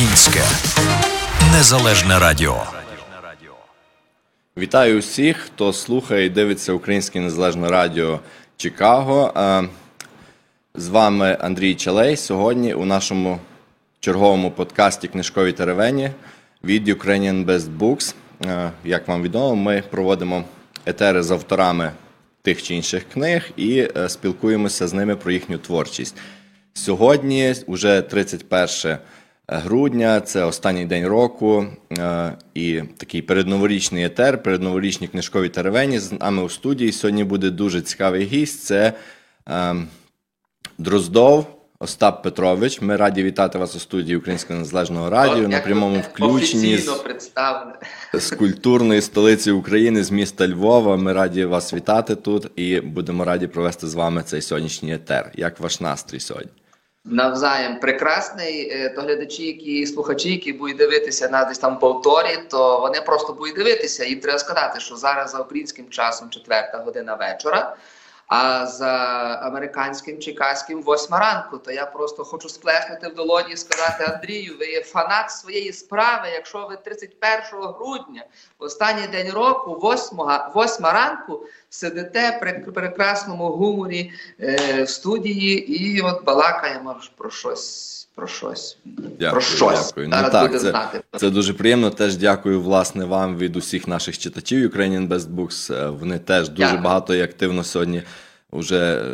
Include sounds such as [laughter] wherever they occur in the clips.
Українське незалежне радіо. Вітаю усіх, хто слухає і дивиться Українське Незалежне Радіо Чикаго. Е, З вами Андрій Чалей. Сьогодні у нашому черговому подкасті Книжкові теревені від Ukrainian Best Books. Е, Як вам відомо, ми проводимо етери з авторами тих чи інших книг і е, спілкуємося з ними про їхню творчість. Сьогодні, вже 31 грудня, це останній день року, е, і такий передноворічний етер, передноворічні книжкові теревені. З нами у студії сьогодні буде дуже цікавий гість. Це е, Дроздов Остап Петрович. Ми раді вітати вас у студії Українського Незалежного радіо на прямому включенні з, з культурної столиці України, з міста Львова. Ми раді вас вітати тут і будемо раді провести з вами цей сьогоднішній етер. Як ваш настрій сьогодні? Навзаєм прекрасний. Е, То глядачі, які слухачі, які будуть дивитися на десь там повторі, то вони просто будуть дивитися. Їм треба сказати, що зараз за українським часом четверта година вечора. А за американським чекаським восьма ранку, то я просто хочу сплеснути в долоні і сказати Андрію, ви є фанат своєї справи. Якщо ви 31 грудня, останній день року, 8, 8 ранку, сидите при прекрасному гуморі е, в студії і от балакаємо про щось. Про щось. Дякую, про щось. дякую. Ну, так, це, знати. це дуже приємно. Теж дякую власне вам від усіх наших читачів Ukrainian Best Books. Е, Вони теж дуже Дякую. багато і активно сьогодні. Вже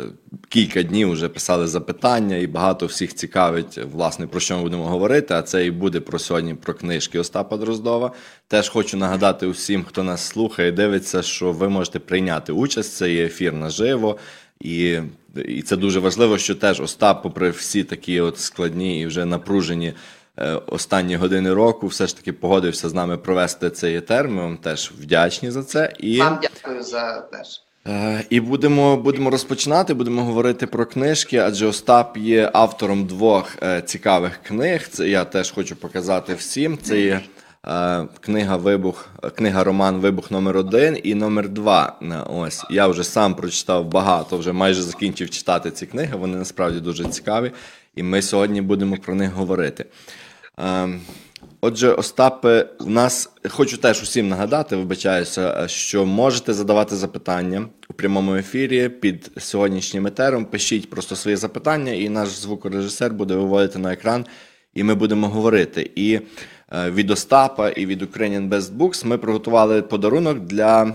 кілька днів вже писали запитання, і багато всіх цікавить, власне, про що ми будемо говорити. А це і буде про сьогодні про книжки Остапа Дроздова. Теж хочу нагадати усім, хто нас слухає, дивиться, що ви можете прийняти участь. Це є ефір наживо. І, і це дуже важливо, що теж Остап, попри всі такі от складні і вже напружені е, останні години року, все ж таки погодився з нами провести цей етер. Ми вам теж вдячні за це. І... Вам дякую за теж. Е, І будемо, будемо розпочинати, будемо говорити про книжки, адже Остап є автором двох е, цікавих книг. Це я теж хочу показати всім. Це є книга Вибух, е, книга Роман Вибух номер один і номер два. Е, Ось я вже сам прочитав багато, вже майже закінчив читати ці книги. Вони насправді дуже цікаві, і ми сьогодні будемо про них говорити. Е, Отже, Остапе, у нас хочу теж усім нагадати, вибачаюся, що можете задавати запитання у прямому ефірі під сьогоднішнім етером. Пишіть просто свої запитання, і наш звукорежисер буде виводити на екран, і ми будемо говорити. І е, від Остапа і від Ukrainian Best Books ми приготували подарунок для е,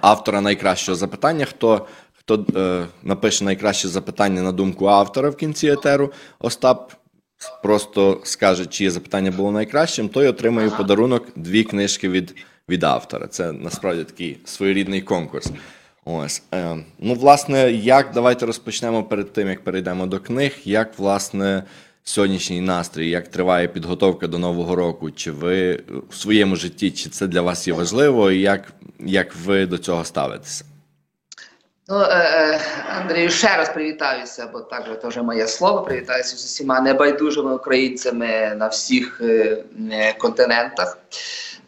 автора найкращого запитання. Хто хто е, напише найкраще запитання на думку автора в кінці етеру, Остап просто скаже, чиє запитання було найкращим, той отримає подарунок дві книжки від, від автора. Це насправді такий своєрідний конкурс. Ось. Е, ну, власне, як давайте розпочнемо перед тим, як перейдемо до книг, як власне сьогоднішній настрій, як триває підготовка до Нового року? Чи ви в своєму житті, чи це для вас є важливо, і як, як ви до цього ставитеся? Ну, е, е, Андрію, ще раз привітаюся, бо так же теж моє слово. Привітаюся з усіма небайдужими українцями на всіх е, континентах.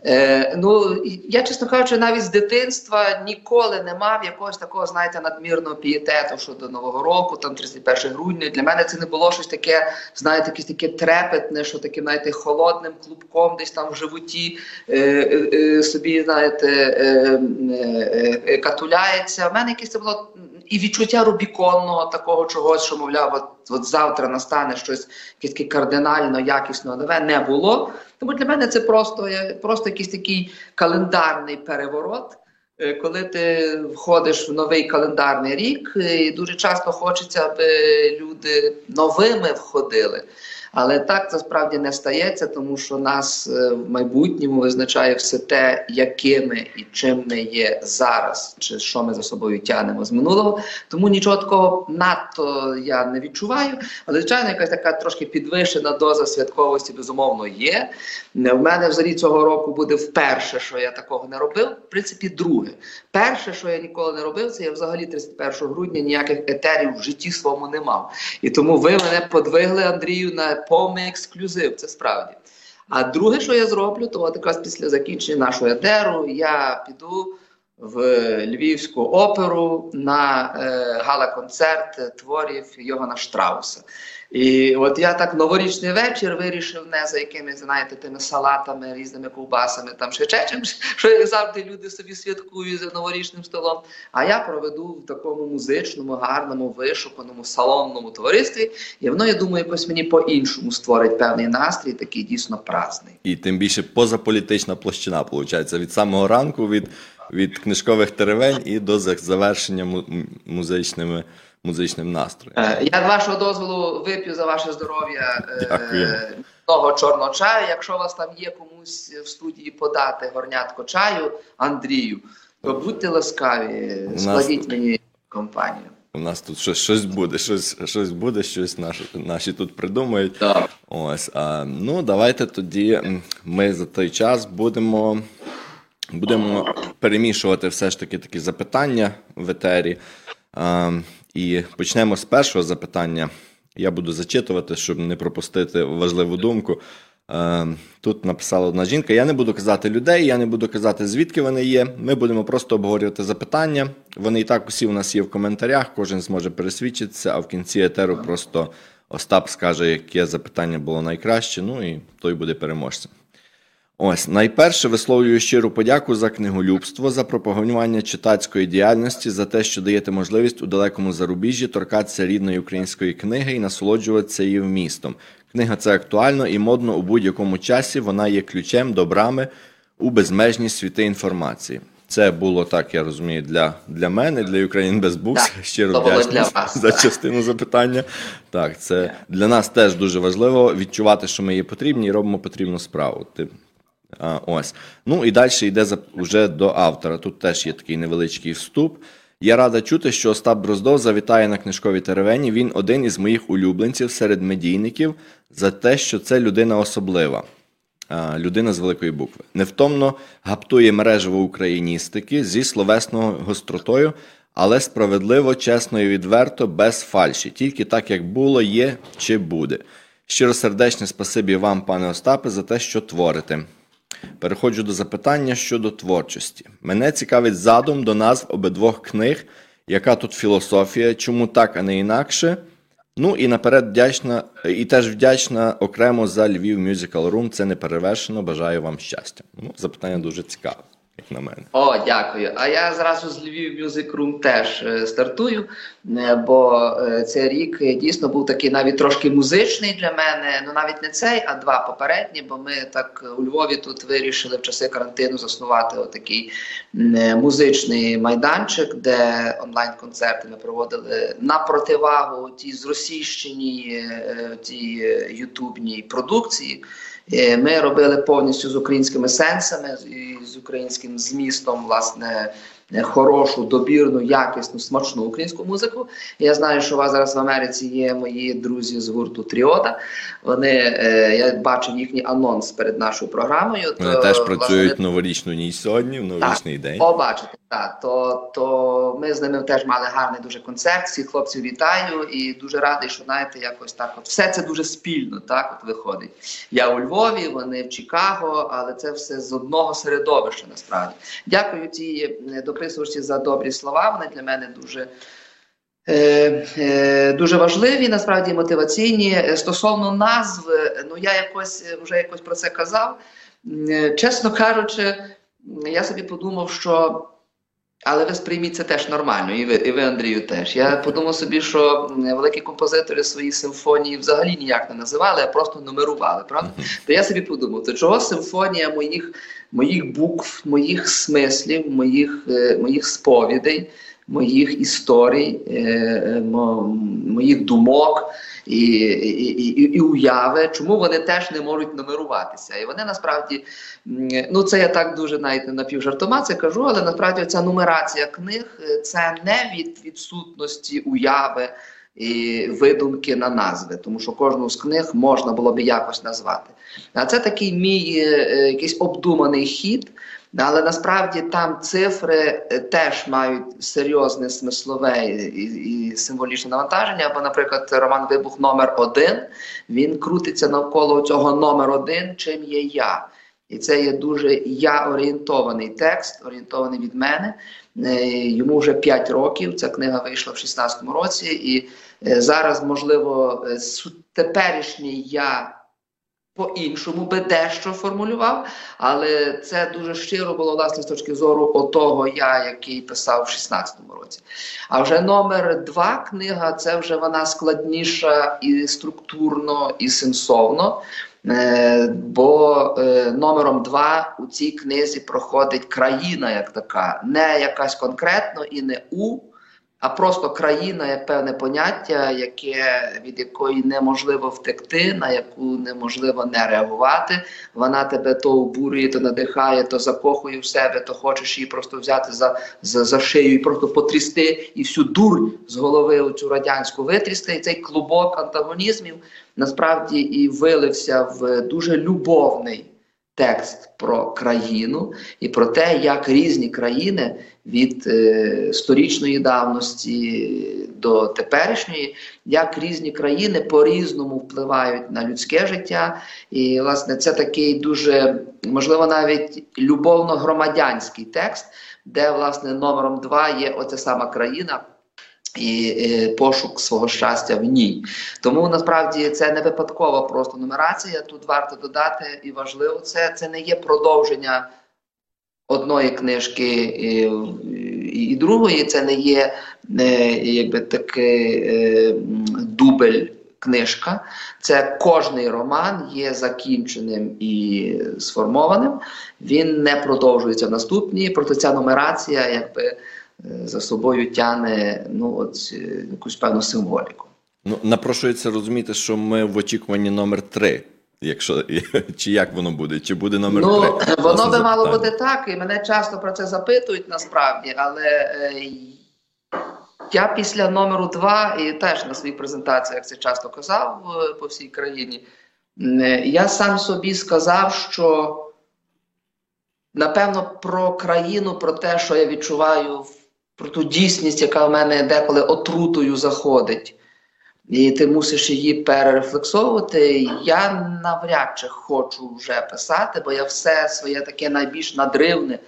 Е, ну, я, чесно кажучи, навіть з дитинства ніколи не мав якогось такого, знаєте, надмірного пієтету щодо Нового року, там 31 грудня. Для мене це не було щось таке, знаєте, якесь таке трепетне, що таким, знаєте, холодним клубком десь там в животі е, е, е, собі, знаєте, е, е, е, катуляється. У мене якесь це було і відчуття рубіконного такого чогось, що, мовляв, от, от завтра настане щось таке кардинально якісно нове, не було. Тому для мене це просто, просто якийсь такий календарний переворот. Е, Коли ти входиш в новий календарний рік, е, і дуже часто хочеться, аби люди новими входили. Але так це справді не стається, тому що нас е, в майбутньому визначає все те, якими і чим ми є зараз, чи що ми за собою тягнемо з минулого. Тому нічого такого надто я не відчуваю. Але звичайно, якась така трошки підвищена доза святковості, безумовно, є. Е, В мене взагалі цього року буде вперше, що я такого не робив. В принципі, друге. Перше, що я ніколи не робив, це я взагалі 31 грудня ніяких етерів в житті своєму не мав. І тому ви мене подвигли, Андрію, на повний ексклюзив. Це справді. А друге, що я зроблю, то от якраз після закінчення нашого етеру я піду в Львівську оперу на е, гала-концерт творів Йогана Штрауса. І от я так новорічний вечір вирішив не за якимись, знаєте, тими салатами, різними ковбасами, там ще чечем, що як завжди люди собі святкують за новорічним столом. А я проведу в такому музичному, гарному, вишуканому, салонному товаристві. І воно, я думаю, якось мені по-іншому створить певний настрій, такий дійсно праздний. І тим більше позаполітична площина, виходить, від самого ранку, від, від книжкових теревень і до завершення музичними, музичним настроєм. Е, Я з вашого дозволу вип'ю за ваше здоров'я е, того чорного чаю. Якщо у вас там є комусь в студії подати горнятко чаю Андрію, то будьте ласкаві, нас- складіть мені компанію. У нас тут щось, щось буде, щось, щось буде, щось наші, наші тут придумають. Так. Ось, а, ну давайте тоді ми за той час будемо, будемо перемішувати все ж таки такі запитання в етері. І почнемо з першого запитання. Я буду зачитувати, щоб не пропустити важливу думку. Е, Тут написала одна жінка: я не буду казати людей, я не буду казати, звідки вони є. Ми будемо просто обговорювати запитання. Вони і так усі у нас є в коментарях, кожен зможе пересвідчитися, а в кінці етеру просто Остап скаже, яке запитання було найкраще, ну і той буде переможцем. Ось найперше висловлюю щиру подяку за книголюбство, за пропагування читацької діяльності, за те, що даєте можливість у далекому зарубіжжі торкатися рідної української книги і насолоджуватися її вмістом. Книга це актуально і модно у будь-якому часі. Вона є ключем до брами у безмежні світи інформації. Це було так, я розумію, для, для мене, для Ukraine Best Books. Так, Щиро вдячний для за так. частину запитання. Так, це для нас теж дуже важливо відчувати, що ми є потрібні і робимо потрібну справу. Ти ось. Ну і далі йде за, вже до автора. Тут теж є такий невеличкий вступ. Я рада чути, що Остап Броздов завітає на книжковій теревені. Він один із моїх улюбленців серед медійників за те, що це людина особлива. Людина з великої букви невтомно гаптує мережево україністики зі словесною гостротою, але справедливо, чесно і відверто, без фальші, тільки так, як було, є чи буде. Щиросердечне спасибі вам, пане Остапе, за те, що творите. Переходжу до запитання щодо творчості. Мене цікавить задум до назв обидвох книг, яка тут філософія, чому так, а не інакше. Ну і наперед вдячна, і теж вдячна окремо за Львів Musical Room. Це не перевершено. Бажаю вам щастя. Ну, запитання дуже цікаве, як на мене. О, дякую. А я зразу з Львів Music Room теж е, стартую, е, бо е, цей рік дійсно був такий навіть трошки музичний для мене. Ну навіть не цей, а два попередні. Бо ми так у Львові тут вирішили в часи карантину заснувати отакий музичний майданчик, де онлайн-концерти ми проводили на противагу тій зросійщеній тій ютубній продукції. Е, Ми робили повністю з українськими сенсами з- українським змістом, власне, хорошу, добірну, якісну, смачну українську музику. Я знаю, що у вас зараз в Америці є мої друзі з гурту Тріода. Вони е, я бачив їхній анонс перед нашою програмою. Вони то, теж працюють в новорічну ніч сьогодні, в новорічний день. о, бачите, так, то, то ми з ними теж мали гарний дуже концерт. Всіх хлопців вітаю і дуже радий, що знаєте, якось так. От все це дуже спільно, так от виходить. Я у Львові, вони в Чикаго, але це все з одного середовища насправді. Дякую цій е, за добрі слова. Вони для мене дуже. Е, е, дуже важливі, насправді мотиваційні. Е, Стосовно назв, е, ну я якось вже якось про це казав. Чесно кажучи, я собі подумав, що. Але ви сприйміть це теж нормально, і ви, і ви, Андрію, теж. Я подумав собі, що великі композитори свої симфонії взагалі ніяк не називали, а просто нумерували, правда? То я собі подумав, то чого симфонія моїх, моїх букв, моїх смислів, моїх, е, моїх сповідей, моїх історій, е, е, моїх думок і, і, і, і уяви, чому вони теж не можуть нумеруватися. І вони насправді, ну це я так дуже навіть напівжартома це кажу, але насправді ця нумерація книг е, це не від відсутності уяви. І видумки на назви, тому що кожну з книг можна було би якось назвати. А це такий мій е, е, якийсь обдуманий хід, але насправді там цифри е, теж мають серйозне смислове і, і символічне навантаження. Бо, наприклад, роман Вибух номер один він крутиться навколо цього номер один, чим є я. І це є дуже я орієнтований текст, орієнтований від мене. Е, йому вже 5 років. Ця книга вийшла в 16-му році, і е, зараз, можливо, теперішній я по-іншому би дещо формулював, але це дуже щиро було власне з точки зору отого я, який писав в 16-му році. А вже номер два книга це вже вона складніша і структурно, і сенсовно. Е, бо е, номером два у цій книзі проходить країна як така, не якась конкретно і не у а просто країна є певне поняття, яке від якої неможливо втекти, на яку неможливо не реагувати. Вона тебе то обурює, то надихає, то закохує в себе, то хочеш її просто взяти за за, за шию і просто потрясти і всю дурь з голови у цю радянську витрясти. І цей клубок антагонізмів насправді і вилився в дуже любовний текст про країну і про те, як різні країни від е, сторічної давності до теперішньої, як різні країни по-різному впливають на людське життя. І, власне, це такий дуже можливо навіть любовно-громадянський текст, де власне номером два є оця сама країна і е, пошук свого щастя в ній. Тому насправді це не випадкова просто нумерація. Тут варто додати і важливо це це не є продовження одної книжки і, і другої. Це не є не, якби такий е, дубель. Книжка, це кожний роман є закінченим і сформованим. Він не продовжується в наступній. Просто ця нумерація, якби за собою тяне ну, от, е, якусь певну символіку. Ну, Напрошується розуміти, що ми в очікуванні номер три. Якщо [laughs] чи як воно буде, чи буде номер ну, три? Воно би запитання. мало бути так, і мене часто про це запитують насправді, але е, я після номеру два і теж на своїх презентаціях це часто казав е, по всій країні. Е, я сам собі сказав, що напевно про країну, про те, що я відчуваю в про ту дійсність, яка в мене деколи отрутою заходить, і ти мусиш її перерефлексовувати. Я навряд чи хочу вже писати, бо я все своє таке найбільш надривне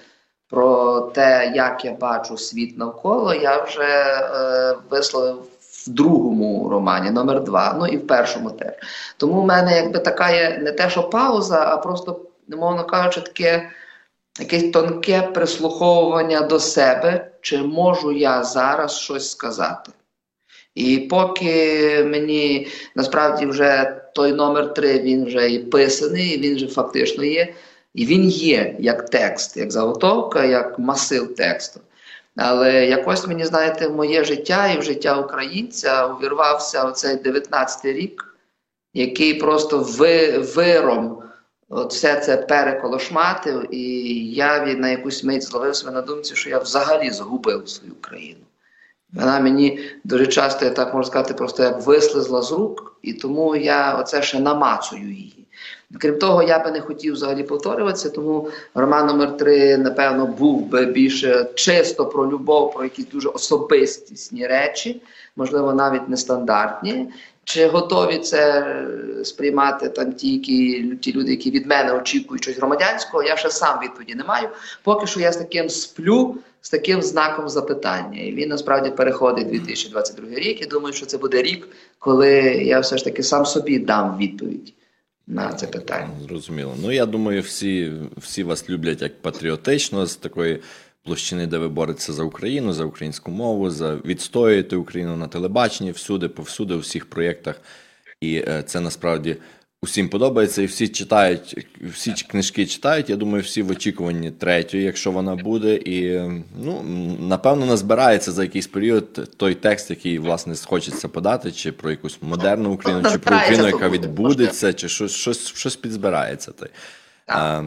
про те, як я бачу світ навколо, я вже е, висловив. В другому романі, номер два, ну і в першому теж. Тому в мене якби така є не те, що пауза, а просто, мовно кажучи, таке якесь тонке прислуховування до себе, чи можу я зараз щось сказати. І поки мені насправді вже той номер три він вже і писаний, він вже фактично є. І він є як текст, як заготовка, як масив тексту. Але якось мені, знаєте, в моє життя і в життя українця увірвався оцей 19-й рік, який просто ви, виром Все це переколошматив, і я від на якусь мить зловив себе на думці, що я взагалі загубив свою країну. Вона мені дуже часто, я так можу сказати, просто як вислизла з рук, і тому я оце ще намацую її. Крім того, я би не хотів взагалі повторюватися, тому роман номер 3 напевно, був би більше чисто про любов, про якісь дуже особистісні речі, можливо, навіть нестандартні. Чи готові це сприймати там ті, які, ті люди, які від мене очікують щось громадянського? Я ще сам відповіді не маю. Поки що я з таким сплю, з таким знаком запитання. І він насправді переходить 2022 рік. І думаю, що це буде рік, коли я все ж таки сам собі дам відповідь на це питання. Зрозуміло. Ну я думаю, всі, всі вас люблять як патріотично з такої площини, де ви боретеся за Україну, за українську мову, за відстоюєте Україну на телебаченні, всюди, повсюди, у всіх проєктах. І е, це насправді усім подобається. І всі читають, всі книжки читають. Я думаю, всі в очікуванні третьої, якщо вона буде. І ну, напевно назбирається за якийсь період той текст, який власне хочеться подати, чи про якусь модерну Україну, чи про Україну, яка відбудеться, чи щось щось, щось підзбирається. А,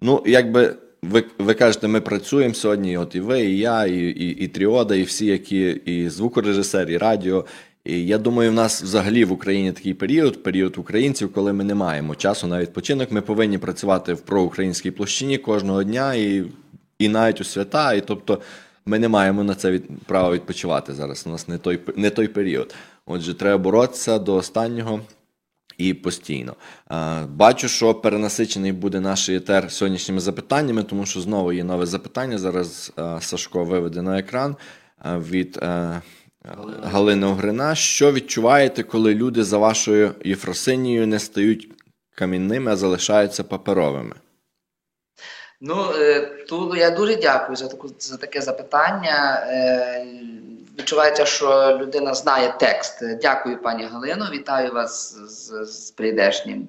Ну, якби ви ви кажете, ми працюємо сьогодні. От і ви, і я, і і, і Тріода, і всі, які і звукорежисер, і радіо. І я думаю, в нас взагалі в Україні такий період, період українців, коли ми не маємо часу на відпочинок. Ми повинні працювати в проукраїнській площині кожного дня і і навіть у свята. І тобто ми не маємо на це від, права відпочивати зараз. У нас не той не той період. Отже, треба боротися до останнього. І постійно. Е, Бачу, що перенасичений буде наш етер сьогоднішніми запитаннями, тому що знову є нове запитання. Зараз е, Сашко виведе на екран е, від е, Галини Огрина. Що відчуваєте, коли люди за вашою Єфросинією не стають камінними, а залишаються паперовими? Ну, е, тут я дуже дякую за таку за таке запитання. Відчувається, що людина знає текст. Дякую, пані Галино. Вітаю вас з, з прийдешнім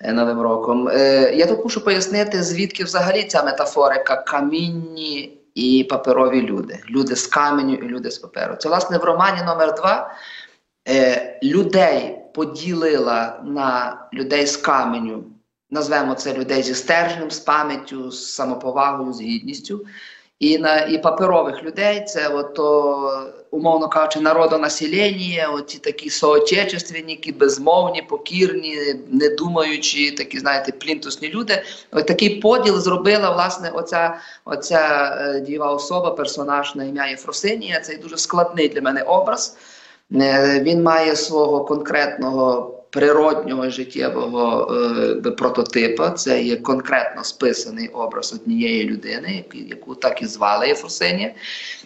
е, новим роком. Е, Я тут мушу пояснити, звідки взагалі ця метафорика камінні і паперові люди. Люди з каменю і люди з паперу. Це, власне, в романі номер два е, людей поділила на людей з каменю назвемо це людей зі стержнем, з пам'яттю, з самоповагою, з гідністю. І на і паперових людей це ото, умовно кажучи, народонаселення, оті такі соотечественники, безмовні, покірні, не думаючі, такі, знаєте, плінтусні люди. Ось такий поділ зробила власне оця, оця е, дієва особа, персонаж на ім'я Єфросинія. Це дуже складний для мене образ. Е, Він має свого конкретного природнього життєвого е, прототипа. Це є конкретно списаний образ однієї людини, яку, так і звали Єфросинія.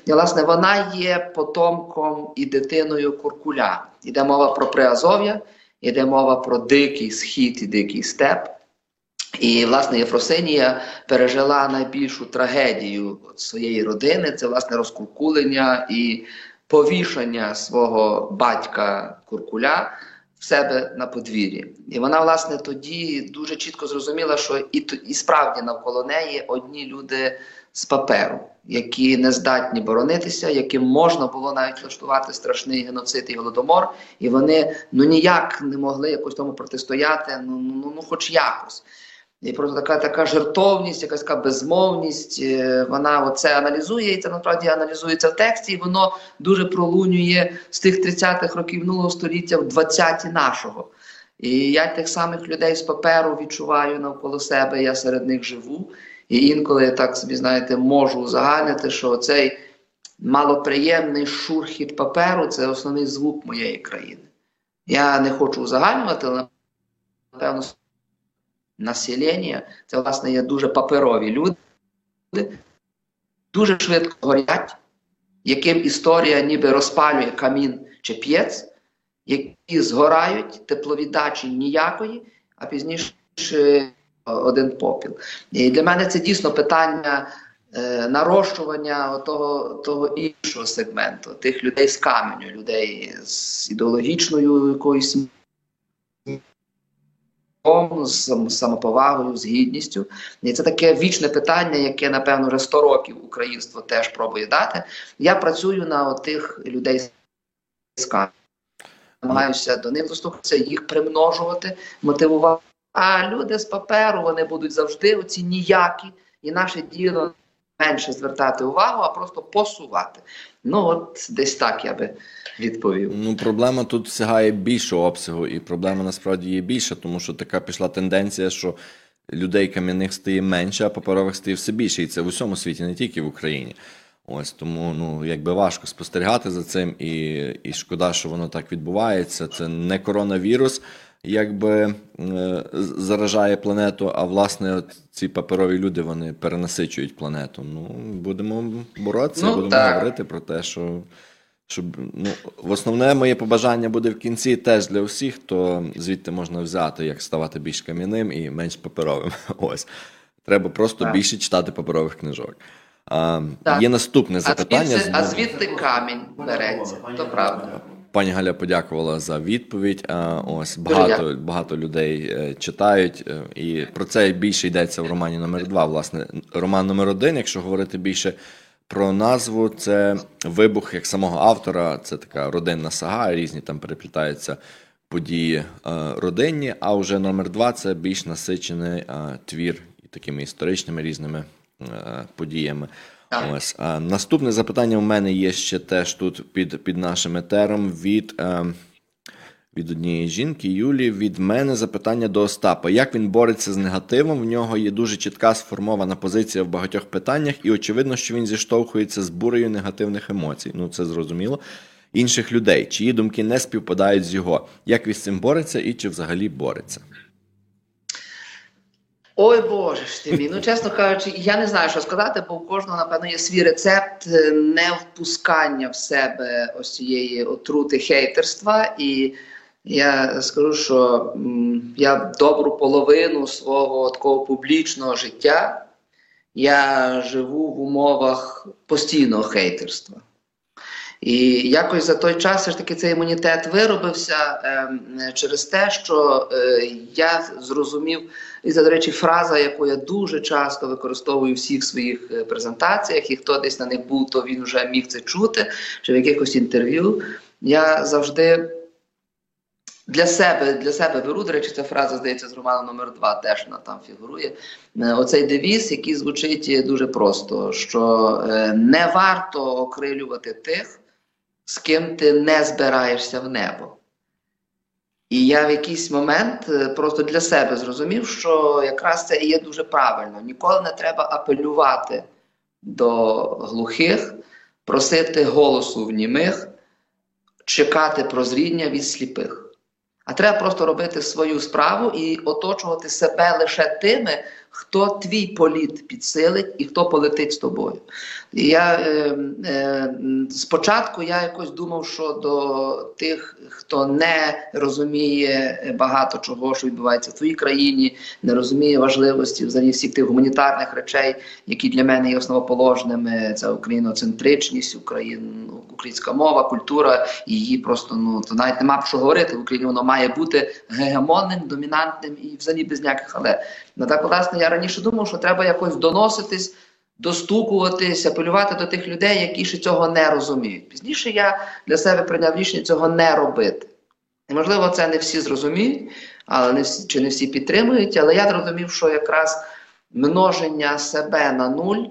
І, власне, вона є потомком і дитиною Куркуля. Іде мова про Приазов'я, іде мова про дикий схід і дикий степ. І, власне, Єфросинія пережила найбільшу трагедію своєї родини це власне розкуркулення і повішання свого батька Куркуля в себе на подвір'ї. І вона, власне, тоді дуже чітко зрозуміла, що і, і справді навколо неї одні люди з паперу, які не здатні боронитися, яким можна було навіть влаштувати страшний геноцид і голодомор, і вони ну ніяк не могли якось тому протистояти, ну, ну, ну хоч якось. І просто така така жертовність, якась така безмовність, е, вона оце аналізує, і це насправді аналізується в тексті, і воно дуже пролунює з тих 30-х років минулого століття в 20-ті нашого. І я тих самих людей з паперу відчуваю навколо себе, я серед них живу. І інколи я так собі, знаєте, можу узагальнити, що цей малоприємний шурхіт паперу це основний звук моєї країни. Я не хочу узагальнювати, але напевно населення, це, власне, є дуже паперові люди, дуже швидко горять, яким історія ніби розпалює камін чи п'єць, які згорають, тепловіддачі ніякої, а пізніше один попіл. І для мене це дійсно питання е, нарощування того, того іншого сегменту, тих людей з каменю, людей з ідеологічною якоюсь з самоповагою, з гідністю. І це таке вічне питання, яке, напевно, вже 100 років українство теж пробує дати. Я працюю на тих людей з каменю. Намагаюся до них достукатися, їх примножувати, мотивувати. А люди з паперу вони будуть завжди оці ніякі, і наше діло менше звертати увагу, а просто посувати. Ну, от десь так я би відповів. Ну, проблема тут сягає більшого обсягу, і проблема насправді є більша, тому що така пішла тенденція, що людей кам'яних стає менше, а паперових стає все більше. І це в усьому світі, не тільки в Україні. Ось тому ну якби важко спостерігати за цим, і і шкода, що воно так відбувається. Це не коронавірус, якби е, заражає планету, а власне от ці паперові люди вони перенасичують планету. Ну будемо боротися, Ну, будемо так. говорити про те, що. Щоб ну в основне моє побажання буде в кінці теж для усіх, то звідти можна взяти, як ставати більш кам'яним і менш паперовим. [laughs] Ось треба просто Так. більше читати паперових книжок. А, Так. Є наступне А запитання. звідси, а звідти камінь береться, то правда. Пані Галя подякувала за відповідь. Ось багато, багато людей е, читають, е, і про це більше йдеться в романі номер два. Власне, роман номер один, якщо говорити більше про назву, це вибух як самого автора. Це така родинна сага, різні там переплітаються події е, родинні. А вже номер два це більш насичений твір і такими історичними різними подіями. Ось а, наступне запитання у мене є ще теж тут під, під нашим етером від, е, від однієї жінки Юлії. Від мене запитання до Остапа. Як він бореться з негативом? В нього є дуже чітка сформована позиція в багатьох питаннях, і очевидно, що він зіштовхується з бурею негативних емоцій. Ну це зрозуміло. інших людей, чиї думки не співпадають з його. Як він з цим бореться і чи взагалі бореться? Ой Боже ж ти мій. Ну, чесно кажучи, я не знаю, що сказати, бо у кожного, напевно, є свій рецепт е, не впускання в себе ось цієї отрути хейтерства. І я скажу, що я добру половину свого такого публічного життя я живу в умовах постійного хейтерства. І якось за той час все ж таки цей імунітет виробився ем, через те, що е, я зрозумів, і це, до речі, фраза, яку я дуже часто використовую в всіх своїх е, презентаціях, і хто десь на них був, то він вже міг це чути, чи в якихось інтерв'ю. Я завжди для себе для себе беру, до речі, ця фраза, здається, з роману номер 2 теж вона там фігурує. Е, Оцей девіз, який звучить дуже просто: що е, не варто окрилювати тих, з ким ти не збираєшся в небо. І я в якийсь момент е, просто для себе зрозумів, що якраз це і є дуже правильно. Ніколи не треба апелювати до глухих, просити голосу в німих, чекати прозріння від сліпих. А треба просто робити свою справу і оточувати себе лише тими, хто твій політ підсилить і хто полетить з тобою. Я е, е, спочатку я якось думав, що до тих, хто не розуміє багато чого, що відбувається в твоїй країні, не розуміє важливості взагалі всіх тих гуманітарних речей, які для мене є основоположними. Це україноцентричність, Україн, українська мова, культура, її просто ну то навіть нема про що говорити. В Україні воно має бути гегемонним, домінантним і взагалі без ніяких але. Ну так, власне, я раніше думав, що треба якось доноситись, достукуватись, апелювати до тих людей, які ще цього не розуміють. Пізніше я для себе прийняв рішення цього не робити. І, можливо, це не всі зрозуміють, але не всі, чи не всі підтримують. Але я зрозумів, що якраз множення себе на нуль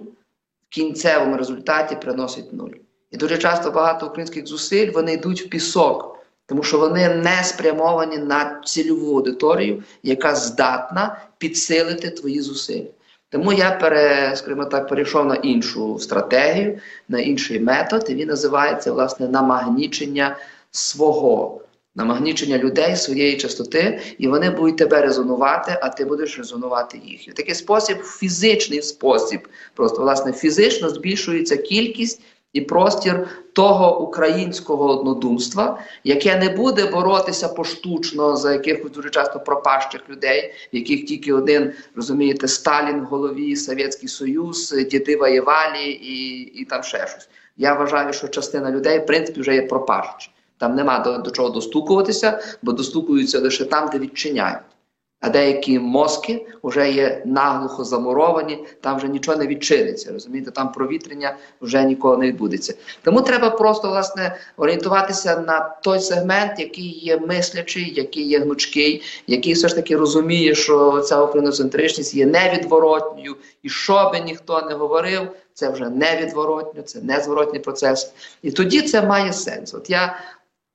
в кінцевому результаті приносить нуль. І дуже часто багато українських зусиль вони йдуть в пісок. Тому що вони не спрямовані на цільову аудиторію, яка здатна підсилити твої зусилля. Тому я пере, скажімо так, перейшов на іншу стратегію, на інший метод, і він називається власне намагнічення свого, намагнічення людей своєї частоти, і вони будуть тебе резонувати, а ти будеш резонувати їх. І в такий спосіб, фізичний спосіб, просто власне фізично збільшується кількість і простір того українського однодумства, яке не буде боротися поштучно за якихось дуже часто пропащих людей, яких тільки один розумієте Сталін в голові, Совєтський Союз, діди воєвалі і, і там ще щось. Я вважаю, що частина людей в принципі вже є пропащі. Там нема до, до чого достукуватися, бо достукуються лише там, де відчиняють. А деякі мозки вже є наглухо замуровані, там вже нічого не відчиниться. Розумієте, там провітрення вже ніколи не відбудеться. Тому треба просто власне орієнтуватися на той сегмент, який є мислячий, який є гнучкий, який все ж таки розуміє, що ця україноцентричність є невідворотньою, і що би ніхто не говорив, це вже невідворотньо, це незворотній процес. І тоді це має сенс. От я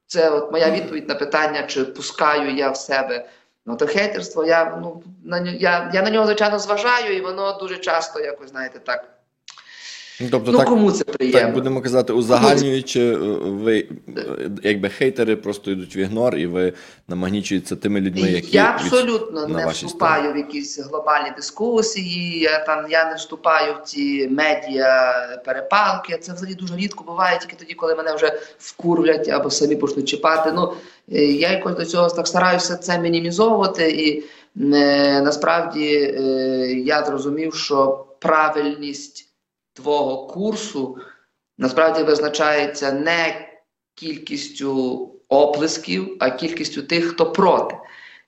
це от моя відповідь на питання, чи пускаю я в себе. Ну, то хейтерство, я ну, на, я, я на нього, звичайно, зважаю, і воно дуже часто якось, знаєте, так. Ну, тобто, ну, так, кому це приємно? так будемо казати, узагальнюючи, е, ви е, якби хейтери просто йдуть в ігнор, і ви намагнічуєтеся тими людьми, які я абсолютно на не вступаю в якісь глобальні дискусії, я, там, я не вступаю в ці медіа перепалки. Це взагалі дуже рідко буває, тільки тоді, коли мене вже вкурвлять або самі почнуть чіпати. Ну, е, я якось до цього так стараюся це мінімізовувати, і е, насправді е, я зрозумів, що правильність твого курсу насправді визначається не кількістю оплесків, а кількістю тих, хто проти.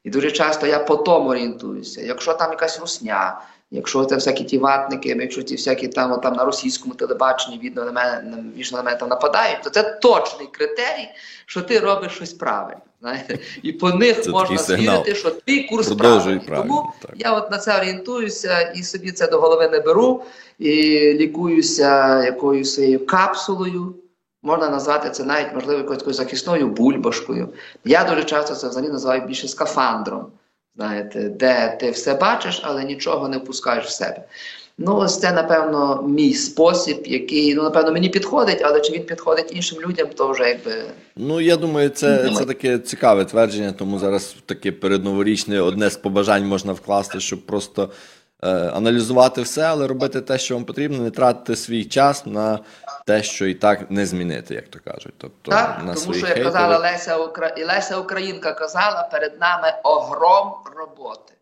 І дуже часто я по тому орієнтуюся. Якщо там якась русня, якщо це всякі ті ватники, якщо ті всякі там, там на російському телебаченні відно на мене на- вічно на мене там нападають, то це точний критерій, що ти робиш щось правильно. Знаєте, і по них Це можна звірити, що твій курс правильний. Тому так. я от на це орієнтуюся і собі це до голови не беру, і лікуюся якоюсь своєю капсулою. Можна назвати це навіть, можливо, якоюсь захисною бульбашкою. Я дуже часто це взагалі називаю більше скафандром, знаєте, де ти все бачиш, але нічого не впускаєш в себе. Ну, ось це, напевно, мій спосіб, який, ну, напевно, мені підходить, але чи він підходить іншим людям, то вже якби. Ну, я думаю, це, це таке цікаве твердження, тому зараз таке передноворічне одне з побажань можна вкласти, щоб просто е, аналізувати все, але робити те, що вам потрібно, не тратити свій час на те, що і так не змінити, як то кажуть. Тобто Так, на тому що як хейтери. казала Леся Укра... і Леся Українка казала, перед нами огром роботи.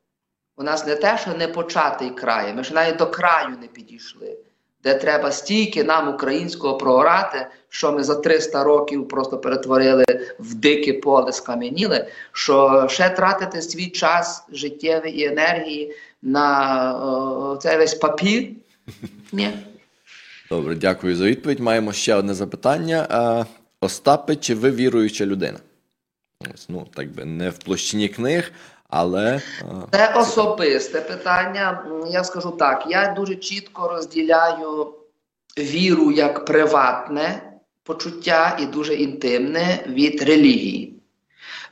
У нас не те, що не початий край, ми ж навіть до краю не підійшли, де треба стільки нам українського програти, що ми за 300 років просто перетворили в дике поле скам'яніли, що ще тратити свій час життєвий і енергії на о, цей весь папір. Ні. Добре, дякую за відповідь. Маємо ще одне запитання. Остапе, чи ви віруюча людина? Ось, ну, так би не в площині книг, але Це особисте питання. Я скажу так: я дуже чітко розділяю віру як приватне почуття і дуже інтимне від релігії.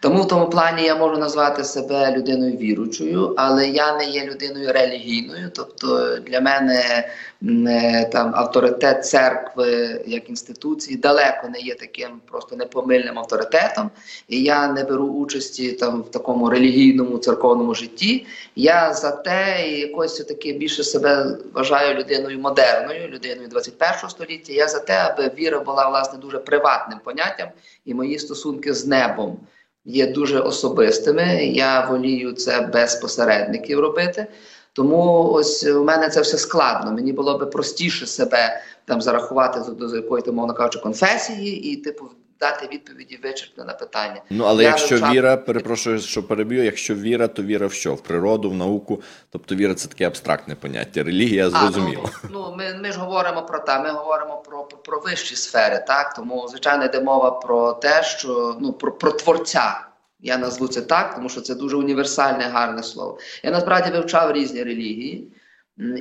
Тому в тому плані я можу назвати себе людиною віручою, але я не є людиною релігійною. Тобто для мене е, там авторитет церкви як інституції далеко не є таким просто непомильним авторитетом. І я не беру участі там в такому релігійному церковному житті. Я за те і якось таки більше себе вважаю людиною модерною, людиною 21 століття. Я за те, аби віра була власне дуже приватним поняттям, і мої стосунки з небом є дуже особистими. Я волію це без посередників робити. Тому ось у мене це все складно. Мені було би простіше себе там зарахувати до, якої то, мовно кажучи, конфесії і типу дати відповіді вичерпно на питання. Ну, але Я якщо вивчав- віра, перепрошую, що переб'ю, якщо віра, то віра в що? В природу, в науку. Тобто віра це таке абстрактне поняття. Релігія зрозуміло. Ну, ну ми, ми ж говоримо про те, ми говоримо про, про, про вищі сфери, так тому звичайно йде мова про те, що ну про, про творця. Я назву це так, тому що це дуже універсальне, гарне слово. Я насправді вивчав різні релігії,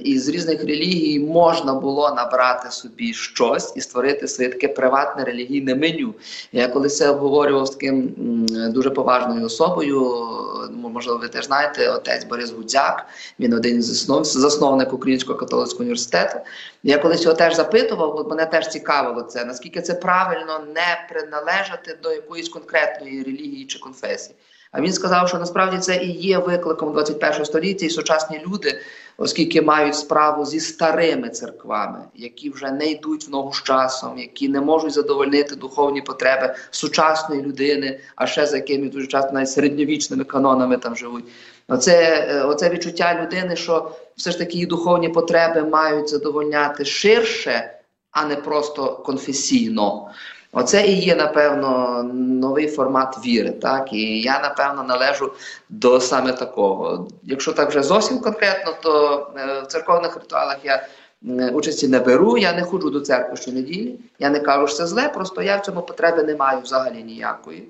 і з різних релігій можна було набрати собі щось і створити своє таке приватне релігійне меню. Я колись це обговорював з таким дуже поважною особою. Можливо, ви теж знаєте, отець Борис Гудзяк. Він один із заснов... засновник Українського католицького університету. Я колись його теж запитував, бо мене теж цікавило це, наскільки це правильно не приналежати до якоїсь конкретної релігії чи конфесії. Він сказав, що насправді це і є викликом 21 століття, і сучасні люди, оскільки мають справу зі старими церквами, які вже не йдуть в ногу з часом, які не можуть задовольнити духовні потреби сучасної людини, а ще за якими дуже часто навіть середньовічними канонами там живуть. Оце, е, оце відчуття людини, що все ж таки її духовні потреби мають задовольняти ширше, а не просто конфесійно. Оце і є, напевно, новий формат віри. Так? І я, напевно, належу до саме такого. Якщо так вже зовсім конкретно, то е, в церковних ритуалах я е, участі не беру, я не ходжу до церкви щонеділі, я не кажу, що це зле, просто я в цьому потреби не маю взагалі ніякої.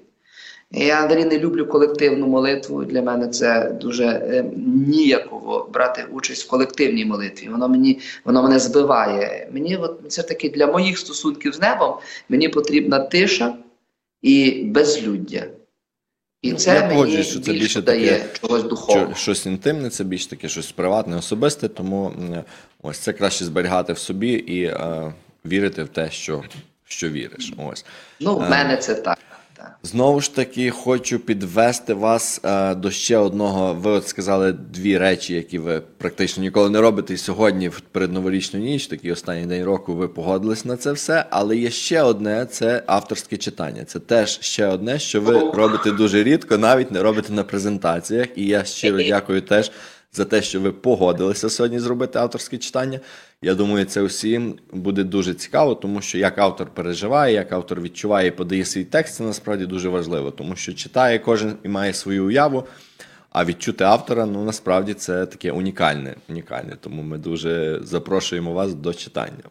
Я взагалі не люблю колективну молитву. Для мене це дуже е, ніяково брати участь в колективній молитві. Воно мені воно мене збиває. Мені от все таки для моїх стосунків з небом мені потрібна тиша і безлюддя. І це я мені погоджуюсь, що це більше, більше дає таке, чогось духовного. Що, щось інтимне, це більш таке щось приватне, особисте, тому ось це краще зберігати в собі і е, вірити в те, що, що віриш. Ось. Ну, в мене це так. Знову ж таки, хочу підвести вас е, до ще одного. Ви от сказали дві речі, які ви практично ніколи не робите. І сьогодні, в передноворічну ніч, такий останній день року, ви погодились на це все. Але є ще одне це авторське читання. Це теж ще одне, що ви робите дуже рідко, навіть не робите на презентаціях. І я щиро [laughs] дякую теж за те, що ви погодилися сьогодні зробити авторське читання. Я думаю, це усім буде дуже цікаво, тому що як автор переживає, як автор відчуває і подає свій текст, це насправді дуже важливо, тому що читає кожен і має свою уяву. А відчути автора, ну насправді це таке унікальне. унікальне. Тому ми дуже запрошуємо вас до читання.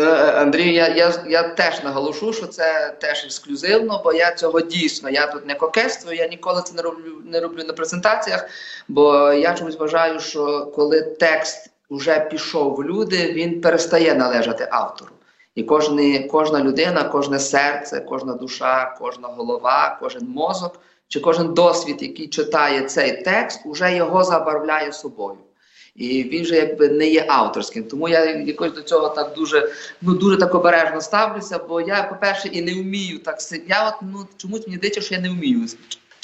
Е, Андрію, я, я, я теж наголошу, що це теж ексклюзивно, бо я цього дійсно. Я тут не кокетствую, я ніколи це не роблю, не роблю на презентаціях, бо я чомусь вважаю, що коли текст вже пішов в люди, він перестає належати автору. І кожний, кожна людина, кожне серце, кожна душа, кожна голова, кожен мозок чи кожен досвід, який читає цей текст, уже його забарвляє собою. І він же якби не є авторським. Тому я якось до цього так дуже ну дуже так обережно ставлюся. Бо я, по-перше, і не вмію так сидіти. Я от ну чомусь мені здається, що я не вмію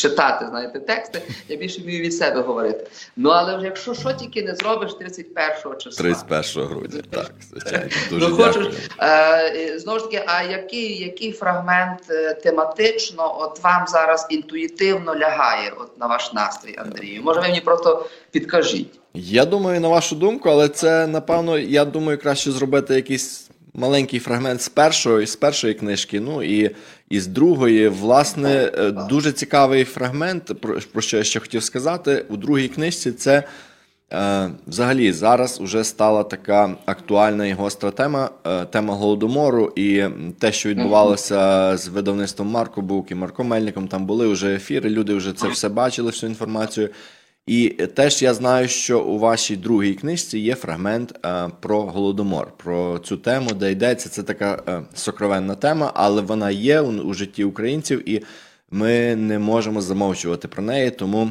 читати, знаєте, тексти. Я більше вмію від себе говорити. Ну але вже якщо що тільки не зробиш 31 числа. 31 грудня, так, звичайно. Дуже Ну, дякую. хочу, е, знову ж таки, а який, який фрагмент е, тематично от вам зараз інтуїтивно лягає от на ваш настрій, Андрію? Може, ви мені просто підкажіть? Я думаю, на вашу думку, але це напевно, я думаю, краще зробити якийсь маленький фрагмент з першої, з першої книжки. Ну і, і з другої. Власне, е, дуже цікавий фрагмент, про, що я ще хотів сказати. У другій книжці це е, взагалі зараз вже стала така актуальна і гостра тема, е, тема голодомору, і те, що відбувалося з видавництвом Марко Бук і Марко Мельником, там були вже ефіри, люди вже це все бачили, всю інформацію. І теж я знаю, що у вашій другій книжці є фрагмент е, про голодомор, про цю тему, де йдеться. Це така е, сокровенна тема, але вона є у, у житті українців, і ми не можемо замовчувати про неї. Тому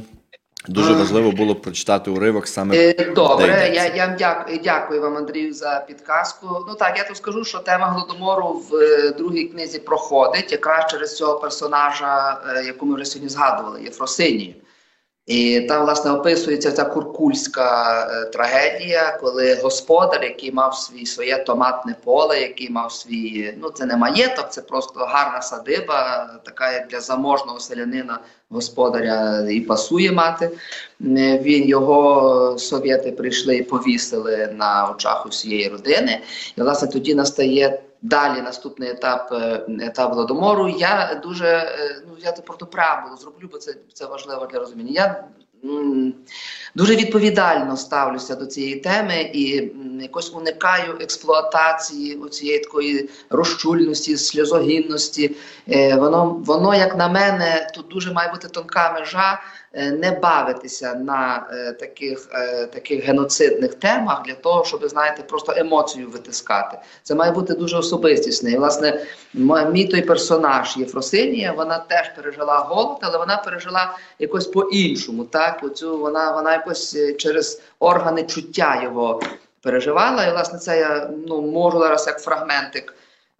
дуже важливо було прочитати уривок саме Е, Добре, я, я дякую, дякую вам, Андрію, за підказку. Ну так, я тут скажу, що тема голодомору в е, другій книзі проходить якраз через цього персонажа, е, яку ми вже сьогодні згадували, Єфросинію. І там, власне, описується ця куркульська е, трагедія, коли господар, який мав свій своє томатне поле, який мав свій, ну це не маєток, це просто гарна садиба, така як для заможного селянина господаря і пасує мати. Він його совєти прийшли і повісили на очах усієї родини. І власне тоді настає далі наступний етап е, етап голодомору. Я дуже е, ну я просто преамбулу зроблю, бо це, це важливо для розуміння. Я дуже відповідально ставлюся до цієї теми і якось уникаю експлуатації цієї такої розчульності, сльозогінності. Е, воно, воно, як на мене, тут дуже має бути тонка межа. Е, Не бавитися на е, таких, е, таких геноцидних темах для того, щоб знаєте, просто емоцію витискати. Це має бути дуже особистісне. І власне, мій той персонаж Єфросинія, вона теж пережила голод, але вона пережила якось по-іншому. Так, оцю вона, вона якось через органи чуття його переживала. І власне це я ну можу зараз як фрагментик.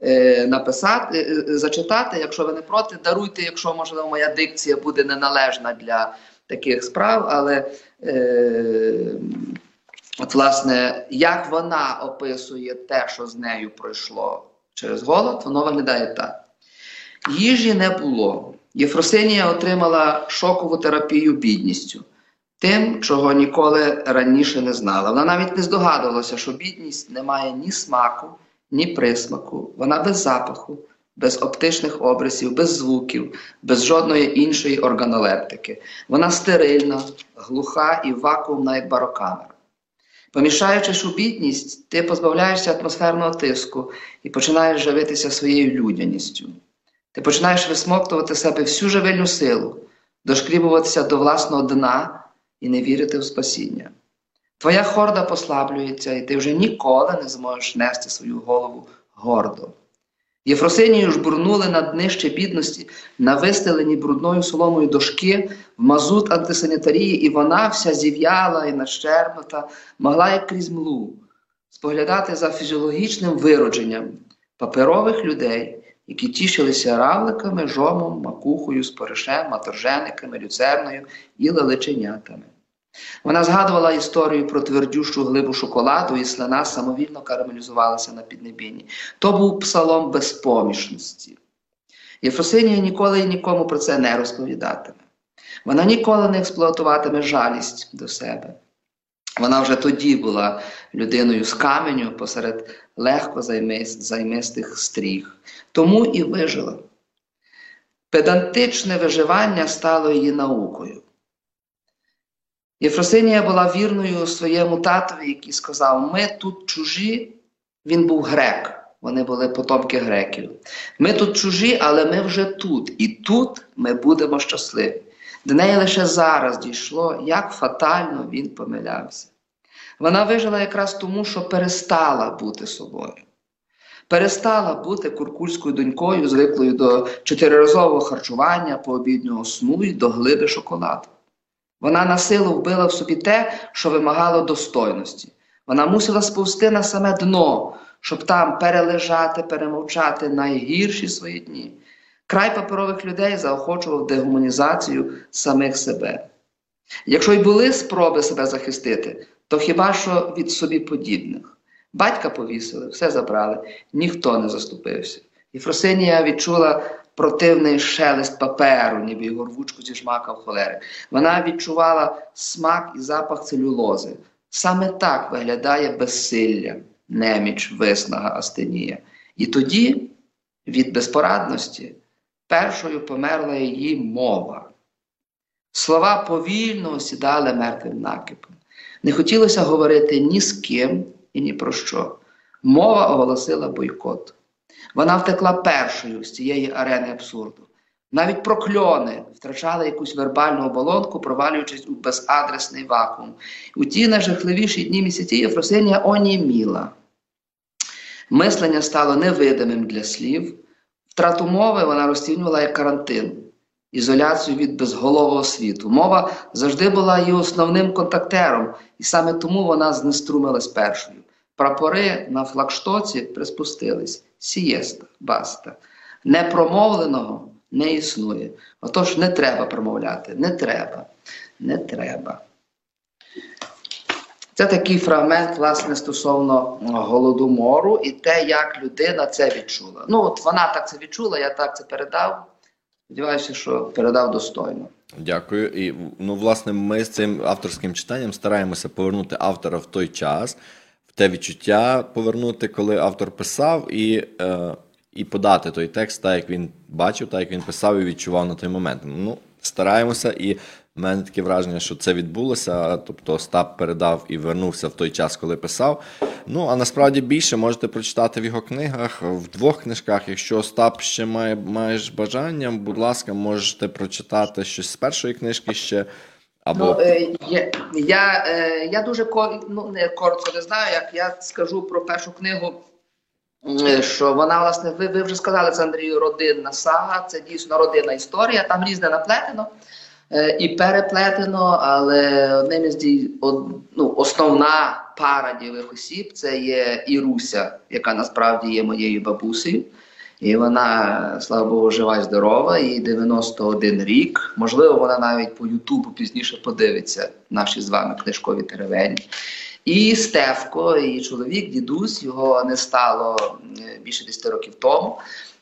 Е, Написати, е, зачитати, якщо ви не проти, даруйте, якщо можливо моя дикція буде неналежна для таких справ, але е, от власне, як вона описує те, що з нею пройшло через голод, воно виглядає так. Їжі не було. Єфросинія отримала шокову терапію бідністю, тим, чого ніколи раніше не знала. Вона навіть не здогадувалася, що бідність не має ні смаку, ні присмаку. Вона без запаху, без оптичних обрисів, без звуків, без жодної іншої органолептики. Вона стерильна, глуха і вакуумна, як барокамера. Помішаючись у бідність, ти позбавляєшся атмосферного тиску і починаєш живитися своєю людяністю. Ти починаєш висмоктувати себе всю живильну силу, дошкрібуватися до власного дна і не вірити в спасіння. Твоя хорда послаблюється, і ти вже ніколи не зможеш нести свою голову гордо. Єфросинію жбурнули на днище бідності на вистелені брудною соломою дошки в мазут антисанітарії, і вона вся зів'яла і нащербнута, могла як крізь млу споглядати за фізіологічним виродженням паперових людей, які тішилися равликами, жомом, макухою, споришем, маторжениками, люцерною і лелеченятами. Вона згадувала історію про твердющу глибу шоколаду, і слина самовільно карамелізувалася на піднебінні. То був псалом безпомічності. Єфросинія ніколи і нікому про це не розповідатиме. Вона ніколи не експлуатуватиме жалість до себе. Вона вже тоді була людиною з каменю посеред легко займистих стріх. Тому і вижила. Педантичне виживання стало її наукою. Єфросинія була вірною своєму татові, який сказав: Ми тут чужі, він був грек. Вони були потомки греків. Ми тут чужі, але ми вже тут. І тут ми будемо щасливі. До неї лише зараз дійшло, як фатально він помилявся. Вона вижила якраз тому, що перестала бути собою. Перестала бути куркульською донькою, звиклою до чотириразового харчування, пообіднього сну і до глиби шоколаду. Вона на силу вбила в собі те, що вимагало достойності. Вона мусила сповзти на саме дно, щоб там перележати, перемовчати найгірші свої дні. Край паперових людей заохочував дегуманізацію самих себе. Якщо й були спроби себе захистити, то хіба що від собі подібних. Батька повісили, все забрали, ніхто не заступився. Єфросинія відчула противний шелест паперу, ніби його рвучку зіжмакав холерик. Вона відчувала смак і запах целюлози. Саме так виглядає безсилля, неміч, виснага, астенія. І тоді, від безпорадності, першою померла її мова. Слова повільно осідали мертвим накипом. Не хотілося говорити ні з ким і ні про що. Мова оголосила бойкот. Вона втекла першою з цієї арени абсурду. Навіть прокльони втрачали якусь вербальну оболонку, провалюючись у безадресний вакуум. У ті найжахливіші дні місяці Єфросинія оніміла. Мислення стало невидимим для слів. Втрату мови вона розцінювала як карантин, ізоляцію від безголового світу. Мова завжди була її основним контактером, і саме тому вона знеструмилась першою. Прапори на флагштоці приспустились. Сієста, баста. Непромовленого не існує. Отож, не треба промовляти. Не треба. Не треба. Це такий фрагмент, власне, стосовно голодомору і те, як людина це відчула. Ну, от вона так це відчула, я так це передав. Сподіваюся, що передав достойно. Дякую. І ну, власне, ми з цим авторським читанням стараємося повернути автора в той час, те відчуття повернути, коли автор писав, і, е, і подати той текст, так як він бачив, так як він писав і відчував на той момент. Ну, стараємося, і в мене таке враження, що це відбулося. Тобто Остап передав і вернувся в той час, коли писав. Ну, а насправді більше можете прочитати в його книгах, в двох книжках. Якщо Остап ще має маєш бажання, будь ласка, можете прочитати щось з першої книжки ще. Або Ну, е, я, е, я дуже ко- ну, не коротко не знаю, як я скажу про першу книгу, е, що вона, власне, ви, ви вже сказали, це Андрію, родинна сага, це дійсно родинна історія, там різне наплетено е, і переплетено, але одним із дій, од, ну, основна пара дієвих осіб це є Іруся, яка насправді є моєю бабусею. І вона, слава Богу, жива і здорова, їй 91 рік. Можливо, вона навіть по Ютубу пізніше подивиться наші з вами книжкові теревені. І Стевко, її чоловік, дідусь, його не стало е, більше 10 років тому.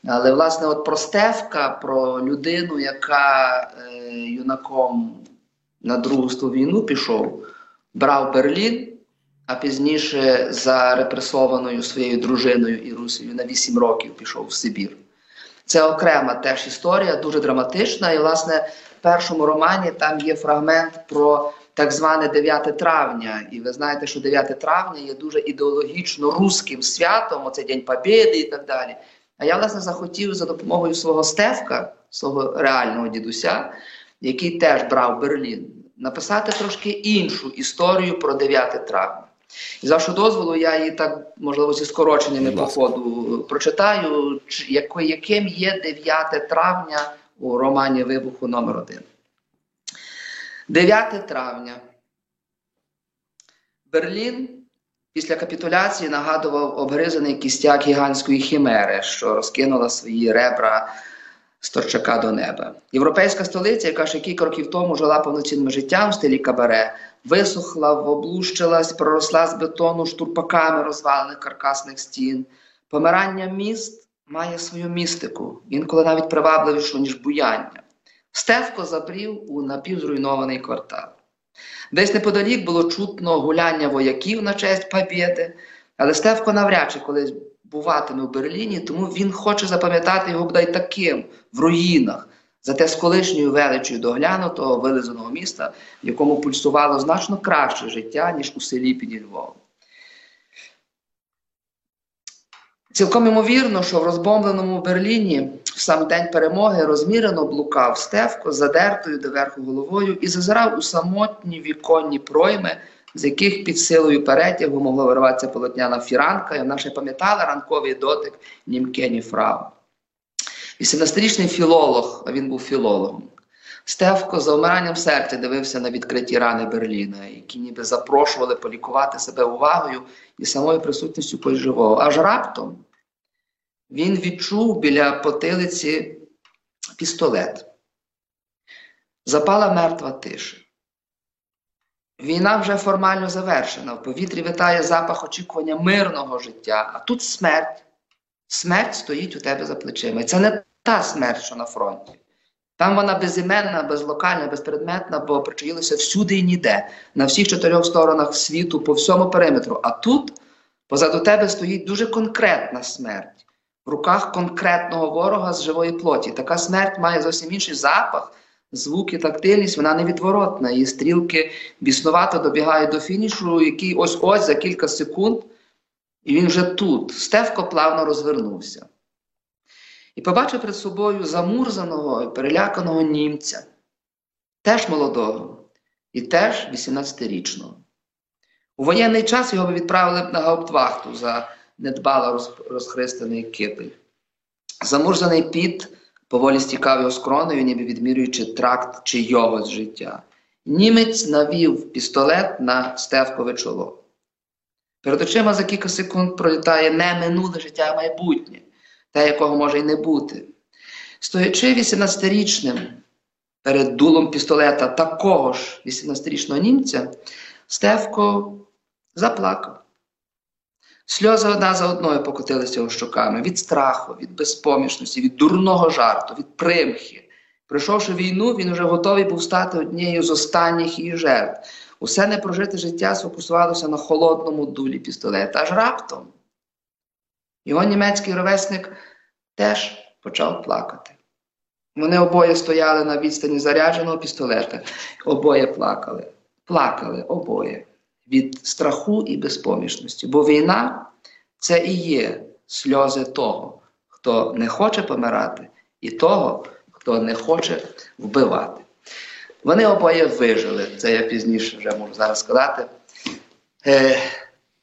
Але, власне, от про Стевка, про людину, яка е, юнаком на Другу війну пішов, брав Берлін, а пізніше за репресованою своєю дружиною Ірусею на 8 років пішов в Сибір. Це окрема теж історія, дуже драматична. І, власне, в першому романі там є фрагмент про так зване 9 травня. І ви знаєте, що 9 травня є дуже ідеологічно руським святом, оце День Побєди і так далі. А я, власне, захотів за допомогою свого Стевка, свого реального дідуся, який теж брав Берлін, написати трошки іншу історію про 9 травня. І з вашого дозволу, я її так, можливо, зі скороченнями Будь по ходу прочитаю, яким є 9 травня у романі Вибуху номер 1 9 травня. Берлін після капітуляції нагадував обгризаний кістяк гігантської хімери, що розкинула свої ребра з торчака до неба. Європейська столиця, яка ще кілька років тому жила повноцінним життям в стилі кабаре, висохла, облущилась, проросла з бетону штурпаками розвалених каркасних стін. Помирання міст має свою містику, інколи навіть привабливішу, ніж буяння. Стевко забрів у напівзруйнований квартал. Десь неподалік було чутно гуляння вояків на честь Побєди, але Стевко навряд чи колись буватиме в Берліні, тому він хоче запам'ятати його бодай таким в руїнах, зате з колишньою величою доглянутого вилизаного міста, в якому пульсувало значно краще життя, ніж у селі під Львовом. Цілком імовірно, що в розбомбленому Берліні в сам день перемоги розмірено блукав Стевко задертою доверху головою і зазирав у самотні віконні пройми, з яких під силою перетягу могло вирватися полотняна фіранка, і вона ще пам'ятала ранковий дотик німкені фрау. 18-річний філолог, а він був філологом, Стевко за умиранням серця дивився на відкриті рани Берліна, які ніби запрошували полікувати себе увагою і самою присутністю когось живого. Аж раптом він відчув біля потилиці пістолет. Запала мертва тиша. Війна вже формально завершена. В повітрі витає запах очікування мирного життя, а тут смерть. Смерть стоїть у тебе за плечима. І це не та смерть, що на фронті. Там вона безіменна, безлокальна, безпредметна, бо причаїлася всюди і ніде, на всіх чотирьох сторонах світу, по всьому периметру. А тут позаду тебе стоїть дуже конкретна смерть в руках конкретного ворога з живої плоті. Така смерть має зовсім інший запах, звуки, тактильність, вона невідворотна. Її стрілки біснувато добігають до фінішу, який ось-ось за кілька секунд, і він вже тут. Стевко плавно розвернувся. І побачив перед собою замурзаного і переляканого німця, теж молодого і теж 18-річного. У воєнний час його відправили на гауптвахту за недбало розхристаний кипель. Замурзаний піт поволі стікав його скроною, ніби відмірюючи тракт чи його з життя. Німець навів пістолет на Стевкове чоло. Перед очима за кілька секунд пролітає не минуле життя, а майбутнє, те, якого може й не бути. Стоячи 18-річним перед дулом пістолета такого ж 18-річного німця, Стевко заплакав. Сльози одна за одною покотилися його щоками від страху, від безпомічності, від дурного жарту, від примхи. Пройшовши війну, він вже готовий був стати однією з останніх її жертв. Усе непрожите життя сфокусувалося на холодному дулі пістолета. Аж раптом його німецький ровесник теж почав плакати. Вони обоє стояли на відстані зарядженого пістолета, обоє плакали, плакали обоє від страху і безпомічності. Бо війна це і є сльози того, хто не хоче помирати, і того, хто не хоче вбивати. Вони обоє вижили, це я пізніше вже можу зараз сказати. Е,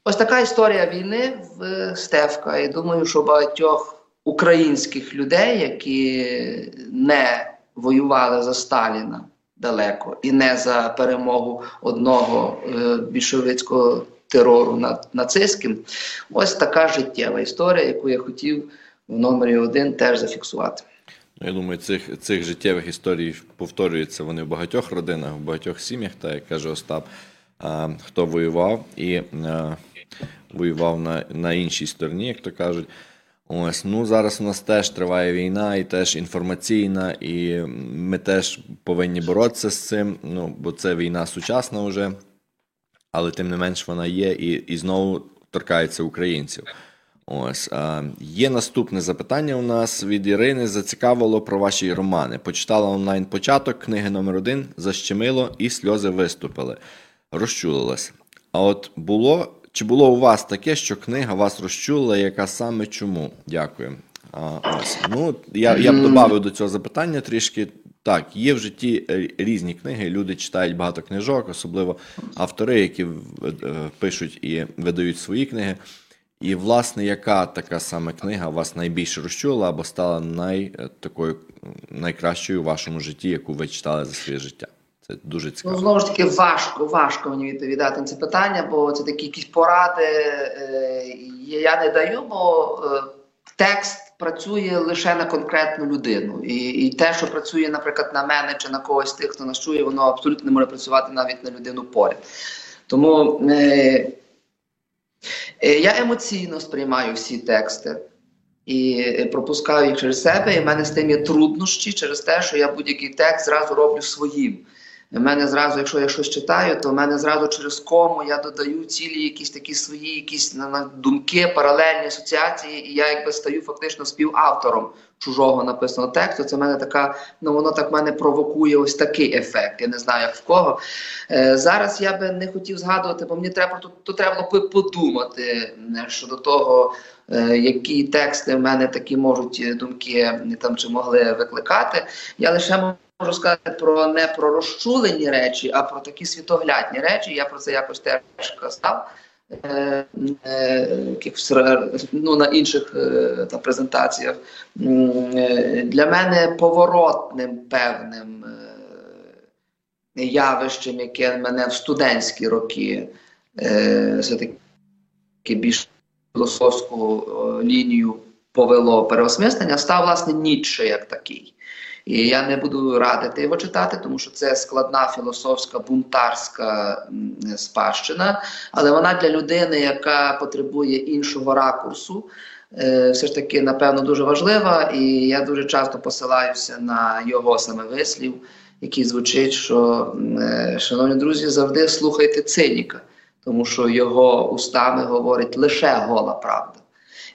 ось така історія війни в Стевка. І думаю, що багатьох українських людей, які не воювали за Сталіна далеко і не за перемогу одного е, більшовицького терору над нацистським, ось така життєва історія, яку я хотів в номері один теж зафіксувати. Ну, Я думаю, цих, цих життєвих історій повторюються вони в багатьох родинах, в багатьох сім'ях, так як каже Остап, а, хто воював і а, воював на, на іншій стороні, як то кажуть. Ось, ну зараз у нас теж триває війна, і теж інформаційна, і ми теж повинні боротися з цим. Ну, бо це війна сучасна вже, але тим не менш вона є і, і знову торкається українців. Ось а, є наступне запитання у нас від Ірини. Зацікавило про ваші романи. Почитала онлайн початок книги номер один защемило і сльози виступили. Розчулилась. А от було чи було у вас таке, що книга вас розчулила, яка саме чому? Дякую. А, ось. Ну, я, я б додав до цього запитання трішки. Так, є в житті е, різні книги, люди читають багато книжок, особливо автори, які е, пишуть і видають свої книги. І, власне, яка така саме книга вас найбільше розчула або стала най, е, такою найкращою у вашому житті, яку ви читали за своє життя? Це дуже цікаво. Ну, знову ж таки, важко, важко мені відповідати на це питання, бо це такі якісь поради е, я не даю, бо е, текст працює лише на конкретну людину. І, і те, що працює, наприклад, на мене чи на когось з тих, хто нас чує, воно абсолютно не може працювати навіть на людину поряд. Тому е, е, я емоційно сприймаю всі тексти. І е, пропускаю їх через себе, і в мене з тим є труднощі через те, що я будь-який текст зразу роблю своїм. У мене зразу, якщо я щось читаю, то в мене зразу через кому я додаю цілі якісь такі свої, якісь на, на думки, паралельні асоціації, і я якби стаю фактично співавтором чужого написаного тексту. Це в мене така, ну воно так в мене провокує ось такий ефект. Я не знаю, в кого. Е, зараз я би не хотів згадувати, бо мені треба тут, тут треба було подумати е, щодо того, е, які тексти в мене такі можуть е, думки там чи могли викликати. Я лише можу сказати про не про розчулені речі, а про такі світоглядні речі. Я про це якось теж казав. Е, е, ну, на інших е, там, презентаціях. Е, Для мене поворотним певним е, явищем, яке мене в студентські роки е, все-таки більш філософську е, лінію повело переосмислення, став власне Ніцше як такий. І я не буду радити його читати, тому що це складна філософська бунтарська спадщина, але вона для людини, яка потребує іншого ракурсу, е, все ж таки, напевно, дуже важлива. І я дуже часто посилаюся на його саме вислів, який звучить, що, е, шановні друзі, завжди слухайте циніка, тому що його устами говорить лише гола правда.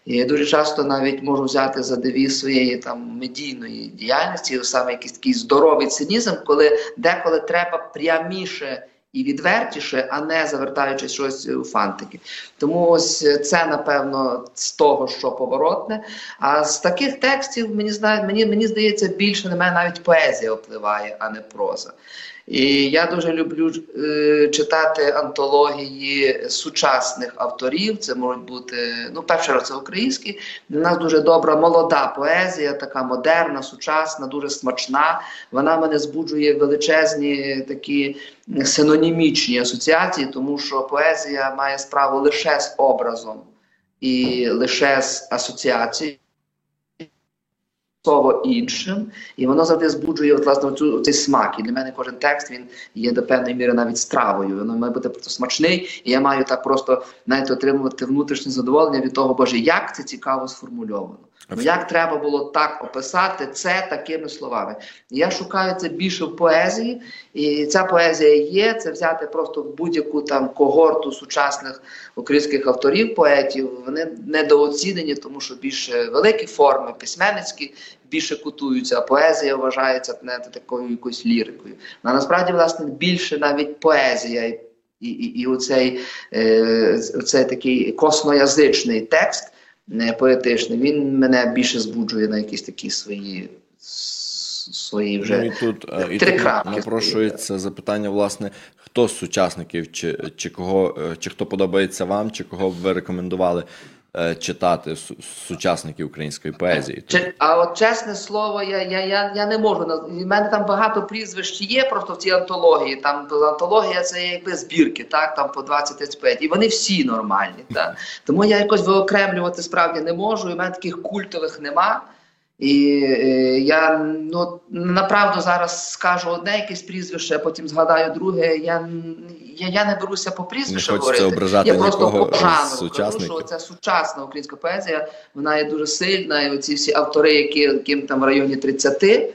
Я дуже часто навіть можу взяти за девіз своєї там медійної діяльності, саме якийсь такий здоровий цинізм, коли деколи треба пряміше і відвертіше, а не завертаючись щось у фантики. Тому ось це напевно з того, що поворотне. А з таких текстів мені знає, мені, мені здається, більше на мене навіть поезія впливає, а не проза. І я дуже люблю е, читати антології сучасних авторів. Це можуть бути, ну, раз це українські. Для нас дуже добра молода поезія, така модерна, сучасна, дуже смачна. Вона мене збуджує величезні такі синонімічні асоціації, тому що поезія має справу лише з образом і лише з асоціацією слово іншим, і воно завжди збуджує власне цю цей смак. І для мене кожен текст він є до певної міри навіть стравою. Воно має бути просто смачний, і я маю так просто навіть отримувати внутрішнє задоволення від того, боже, як це цікаво сформульовано. Ну як треба було так описати це такими словами? Я шукаю це більше в поезії, і ця поезія є. Це взяти просто будь-яку там когорту сучасних українських авторів, поетів. Вони недооцінені, тому що більше великі форми, письменницькі більше кутуються, а поезія вважається не такою якоюсь лірикою. А насправді, власне, більше навіть поезія. І, і, і оцей, е, оцей такий косноязичний текст поетичний, він мене більше збуджує на якісь такі свої свої вже ну, і тут, і три тут крапки. напрошується запитання, власне, хто з сучасників, чи, чи кого, чи хто подобається вам, чи кого б ви рекомендували е, читати сучасників української поезії? Чи, а от чесне слово, я я, я, я не можу У мене там багато прізвищ є просто в цій антології. Там антологія це якби збірки, так там по 20-35, і вони всі нормальні. Так. Тому я якось виокремлювати справді не можу. і в мене таких культових нема. І е, я ну направду зараз скажу одне якесь прізвище, а потім згадаю друге. Я я, я не беруся по прізвищу говорити. ображати я просто по жанру кажу, що це сучасна українська поезія. Вона є дуже сильна. І оці всі автори, які яким там в районі 30, е,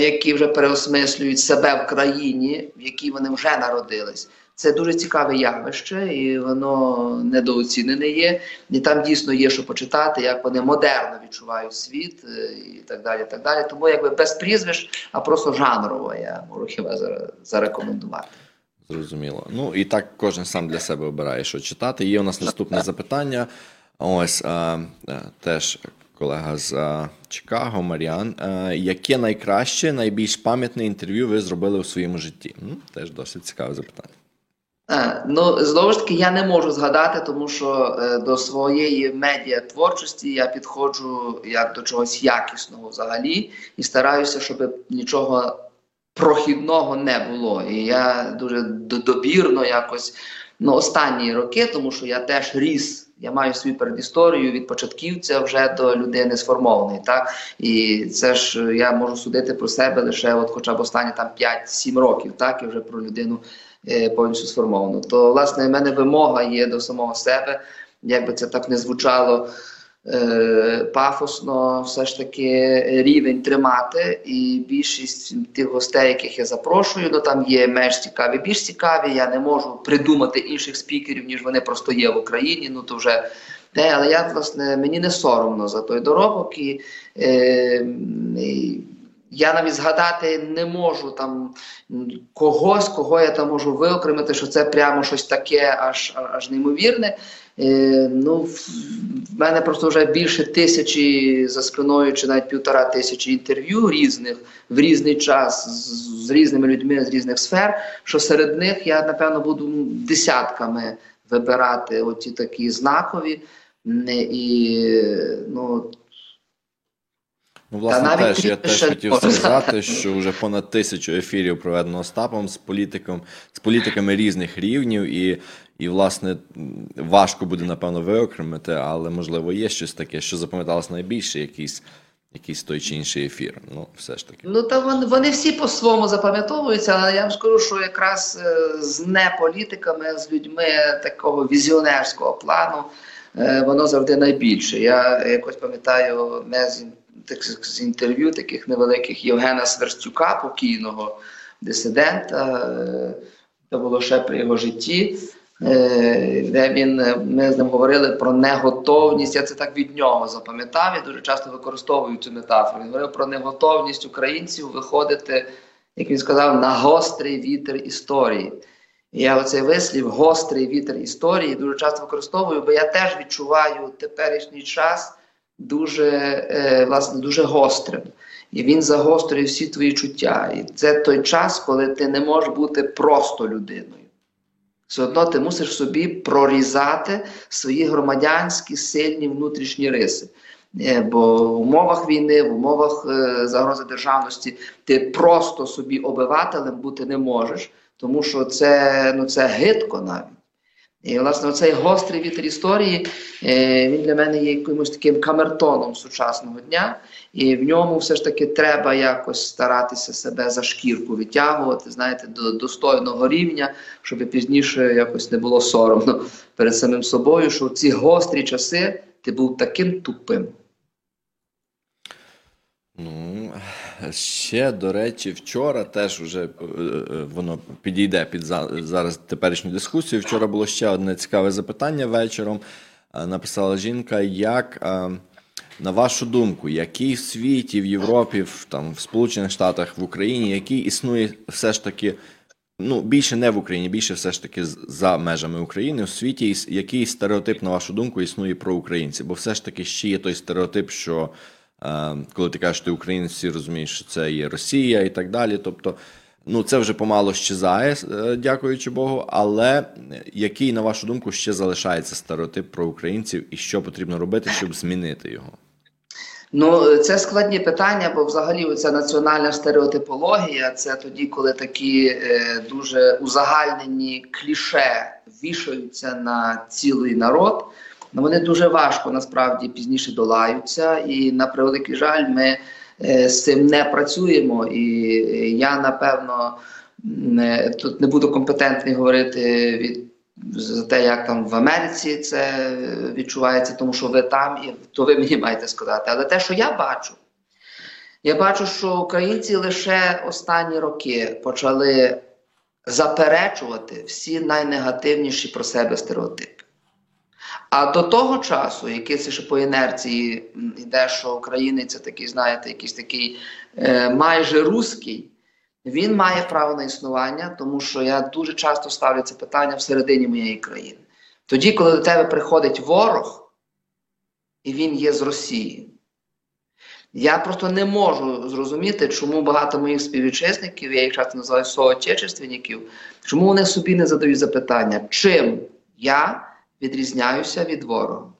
які вже переосмислюють себе в країні, в якій вони вже народились. Це дуже цікаве явище, і воно недооцінене є. І там дійсно є що почитати, як вони модерно відчувають світ е, і так далі. так далі. Тому якби без прізвищ, а просто жанрово я можу хіба зарекомендувати. Зрозуміло. Ну і так кожен сам для себе обирає, що читати. Є у нас наступне запитання. Ось а, теж колега з а, Чикаго, Маріан. А, яке найкраще, найбільш пам'ятне інтерв'ю ви зробили у своєму житті? Теж досить цікаве запитання. Е, ну, знову ж таки, я не можу згадати, тому що е, до своєї медіа творчості я підходжу як до чогось якісного взагалі і стараюся, щоб нічого прохідного не було. І я дуже добірно якось ну, останні роки, тому що я теж ріс. Я маю свою передісторію від початківця вже до людини сформованої. Так і це ж я можу судити про себе лише, от, хоча б останні там 5-7 років, так і вже про людину е, повністю сформовано. То, власне, в мене вимога є до самого себе, як би це так не звучало е, пафосно, все ж таки рівень тримати. І більшість тих гостей, яких я запрошую, ну там є менш цікаві, більш цікаві. Я не можу придумати інших спікерів, ніж вони просто є в Україні. Ну то вже те, але я власне мені не соромно за той доробок і. Е, і я навіть згадати не можу там когось, кого я там можу виокремити, що це прямо щось таке, аж аж неймовірне. Е, ну, в мене просто вже більше тисячі за спиною, чи навіть півтора тисячі інтерв'ю різних в різний час з, з різними людьми з різних сфер. Що серед них я напевно буду десятками вибирати оті такі знакові. І ну Ну, власне, Та теж я теж хотів сказати, що вже понад тисячу ефірів проведено Остапом з політиком, з політиками різних рівнів, і, і власне важко буде напевно виокремити, але можливо є щось таке, що запам'яталось найбільше, якийсь, якийсь той чи інший ефір. Ну, все ж таки. Ну та вони, вони всі по-своєму запам'ятовуються, але я вам скажу, що якраз е, з неполітиками, з людьми такого візіонерського плану, е, воно завжди найбільше. Я якось пам'ятаю не з, з інтерв'ю таких невеликих Євгена Сверстюка, покійного дисидента. Це було ще при його житті. е, Де він е, ми з ним говорили про неготовність. Я це так від нього запам'ятав і дуже часто використовую цю метафору. Він говорив про неготовність українців виходити, як він сказав, на гострий вітер історії. Я оцей вислів гострий вітер історії дуже часто використовую, бо я теж відчуваю теперішній час дуже е, власне дуже гострим. І він загострює всі твої чуття. І це той час, коли ти не можеш бути просто людиною. Все одно ти мусиш собі прорізати свої громадянські сильні внутрішні риси. Е, Бо в умовах війни, в умовах е, загрози державності ти просто собі обивателем бути не можеш, тому що це, ну, це гидко навіть. І, власне, цей гострий вітер історії е, він для мене є якимось таким камертоном сучасного дня, і в ньому все ж таки треба якось старатися себе за шкірку відтягувати, знаєте, до достойного рівня, щоб пізніше якось не було соромно перед самим собою, що в ці гострі часи ти був таким тупим. Ну, ще, до речі, вчора теж вже е, е, воно підійде під зараз теперішню дискусію. Вчора було ще одне цікаве запитання вечором. Е, Написала жінка, як, на вашу думку, який в світі, в Європі, в, там, в Сполучених Штатах, в Україні, який існує все ж таки, ну, більше не в Україні, більше все ж таки за межами України, в світі, який стереотип, на вашу думку, існує про українців? Бо все ж таки ще є той стереотип, що коли ти кажеш, ти українець, всі розуміють, що це є Росія і так далі. Тобто, ну це вже помало щезає, е, дякуючи Богу. Але який, на вашу думку, ще залишається стереотип про українців, і що потрібно робити, щоб змінити його? Ну, це складні питання, бо взагалі ця національна стереотипологія це тоді, коли такі е, дуже узагальнені кліше вішаються на цілий народ. Ну, вони дуже важко насправді пізніше долаються, і на превеликий жаль, ми е, з цим не працюємо. І е, я напевно не, тут не буду компетентний говорити від за те, як там в Америці це відчувається, тому що ви там, і то ви мені маєте сказати. Але те, що я бачу, я бачу, що українці лише останні роки почали заперечувати всі найнегативніші про себе стереотипи. А до того часу, який це ще по інерції йде, що українець це такий, знаєте, якийсь такий е, майже руський, він має право на існування, тому що я дуже часто ставлю це питання всередині моєї країни. Тоді, коли до тебе приходить ворог, і він є з Росії, я просто не можу зрозуміти, чому багато моїх співвітчизників, я їх часто називаю соотечественників, чому вони собі не задають запитання, чим я відрізняюся від ворога.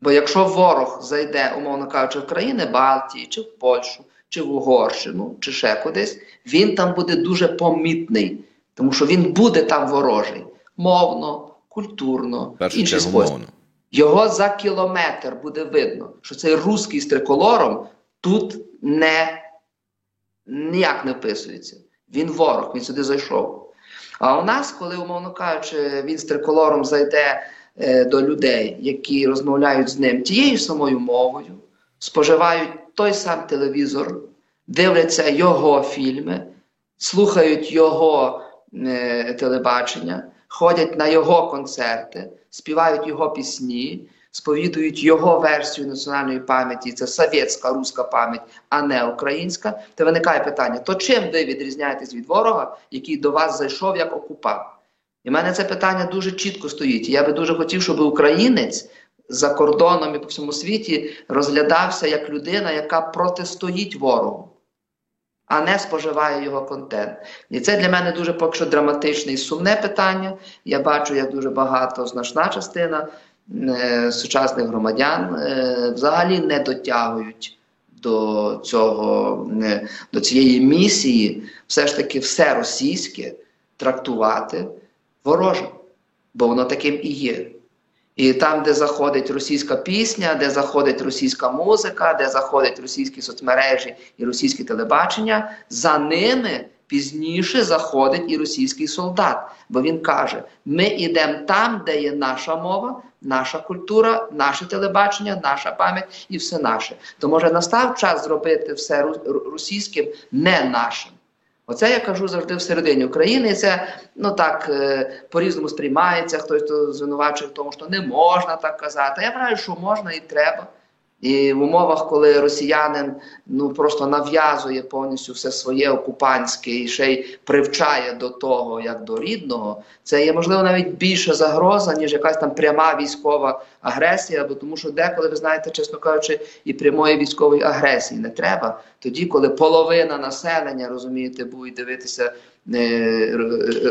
Бо якщо ворог зайде, умовно кажучи, в країни Балтії, чи в Польщу, чи в Угорщину, чи ще кудись, він там буде дуже помітний, тому що він буде там ворожий мовно, культурно, першу інший спосіб. Його за кілометр буде видно, що цей русський з триколором тут не ніяк не вписується. Він ворог, він сюди зайшов. А у нас, коли, умовно кажучи, він з триколором зайде е, до людей, які розмовляють з ним тією самою мовою, споживають той сам телевізор, дивляться його фільми, слухають його е, телебачення, ходять на його концерти, співають його пісні, сповідують його версію національної пам'яті, це совєтська руська пам'ять, а не українська, то виникає питання: то чим ви відрізняєтесь від ворога, який до вас зайшов як окупант? І в мене це питання дуже чітко стоїть. Я би дуже хотів, щоб українець за кордоном і по всьому світі розглядався як людина, яка протистоїть ворогу, а не споживає його контент. І це для мене дуже поки що драматичне і сумне питання. Я бачу, як дуже багато значна частина сучасних громадян е, взагалі не дотягують до цього е, до цієї місії, все ж таки все російське трактувати ворожим, бо воно таким і є. І там, де заходить російська пісня, де заходить російська музика, де заходять російські соцмережі і російське телебачення, за ними пізніше заходить і російський солдат. Бо він каже: ми йдемо там, де є наша мова, наша культура, наше телебачення, наша пам'ять і все наше. То може настав час зробити все російським, не нашим. Оце я кажу завжди всередині України. Це ну так е, по-різному сприймається. Хтось то звинувачує в тому, що не можна так казати. Я вважаю, що можна і треба. І в умовах, коли росіянин ну просто нав'язує повністю все своє окупантське і ще й привчає до того, як до рідного, це є можливо навіть більша загроза, ніж якась там пряма військова агресія. Бо тому, що деколи ви знаєте, чесно кажучи, і прямої військової агресії не треба. Тоді, коли половина населення розумієте, буде дивитися е,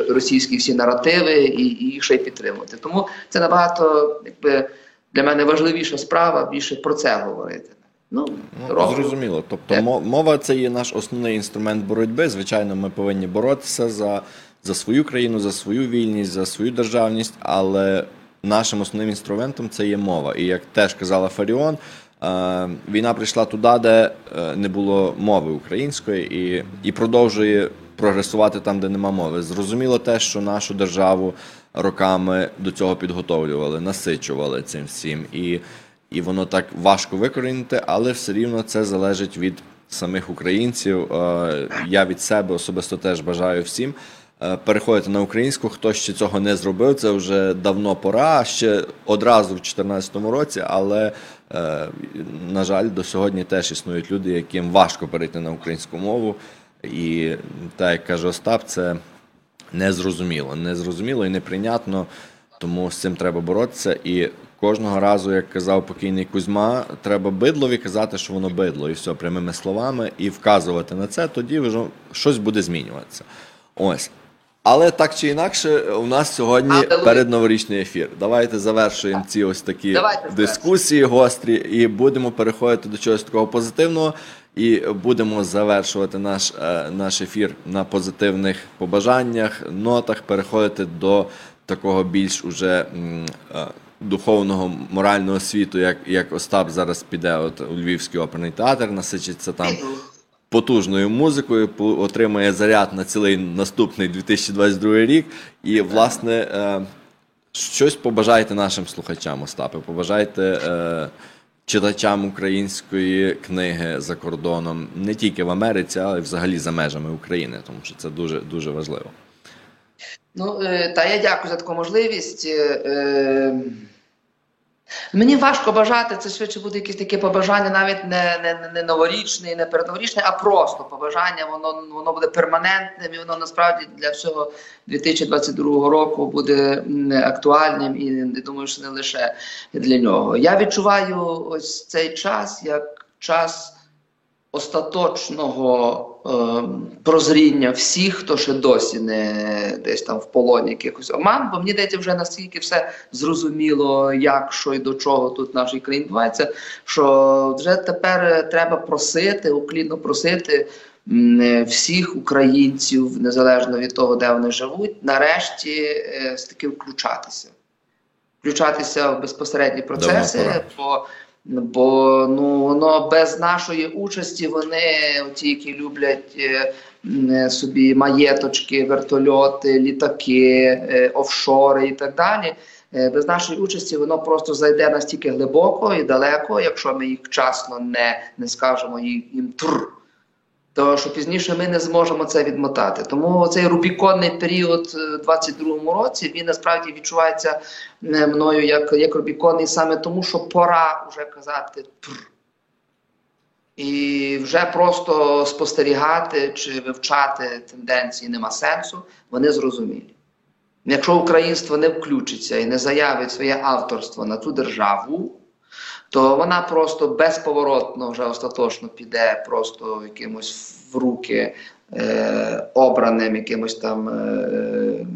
російські всі наративи і, і їх ще й підтримувати. Тому це набагато якби для мене важливіша справа більше про це говорити. Ну, Ну, зрозуміло. Тобто Так. мова це є наш основний інструмент боротьби. Звичайно, ми повинні боротися за, за свою країну, за свою вільність, за свою державність, але нашим основним інструментом це є мова. І як теж казала Фаріон, е, війна прийшла туди, де е, не було мови української, і, і продовжує прогресувати там, де нема мови. Зрозуміло те, що нашу державу роками до цього підготовлювали, насичували цим всім. І і воно так важко викорінити, але все рівно це залежить від самих українців. Е, Я від себе особисто теж бажаю всім е, переходити на українську. Хто ще цього не зробив, це вже давно пора, ще одразу в 2014 році, але е, на жаль, до сьогодні теж існують люди, яким важко перейти на українську мову. І так як каже Остап, це незрозуміло, незрозуміло і неприйнятно. Тому з цим треба боротися. І кожного разу, як казав покійний Кузьма, треба бидлові казати, що воно бидло, і все прямими словами, і вказувати на це, тоді вже щось буде змінюватися. Ось. Але так чи інакше, у нас сьогодні Алілуя. передноворічний ефір. Давайте завершуємо ці ось такі Давайте дискусії гострі і будемо переходити до чогось такого позитивного. І будемо завершувати наш, е, наш ефір на позитивних побажаннях, нотах, переходити до такого більш уже е, духовного морального світу, як, як Остап зараз піде от, у Львівський оперний театр, насичиться там потужною музикою, отримає заряд на цілий наступний 2022 рік. І, власне, е, щось побажайте нашим слухачам, Остапе, побажайте е, читачам української книги за кордоном, не тільки в Америці, але й взагалі за межами України, тому що це дуже, дуже важливо. Ну, е, та я дякую за таку можливість. Мені важко бажати, це швидше буде якесь таке побажання, навіть не, не, не новорічне, не передноворічне, а просто побажання, воно, воно буде перманентним і воно насправді для всього 2022 року буде актуальним і думаю, що не лише для нього. Я відчуваю ось цей час як час остаточного е, прозріння всіх, хто ще досі не десь там в полоні якихось оман, бо мені здається, вже настільки все зрозуміло, як що і до чого тут в нашій країні відбувається, що вже тепер треба просити, уклінно просити всіх українців, незалежно від того, де вони живуть, нарешті е, все-таки включатися. Включатися в безпосередні процеси, бо Бо ну воно без нашої участі вони, ті, які люблять е, е, собі маєточки, вертольоти, літаки, е, офшори і так далі. е, Без нашої участі воно просто зайде настільки глибоко і далеко, якщо ми їх вчасно не, не скажемо їм тр. То що пізніше ми не зможемо це відмотати. Тому цей рубіконний період е, в 22-му році він насправді відчувається е, мною як, як рубіконний саме тому, що пора вже казати тр. І вже просто спостерігати чи вивчати тенденції нема сенсу, вони зрозумілі. Якщо українство не включиться і не заявить своє авторство на ту державу, то вона просто безповоротно вже остаточно піде просто якимось в руки е, обраним якимось там е,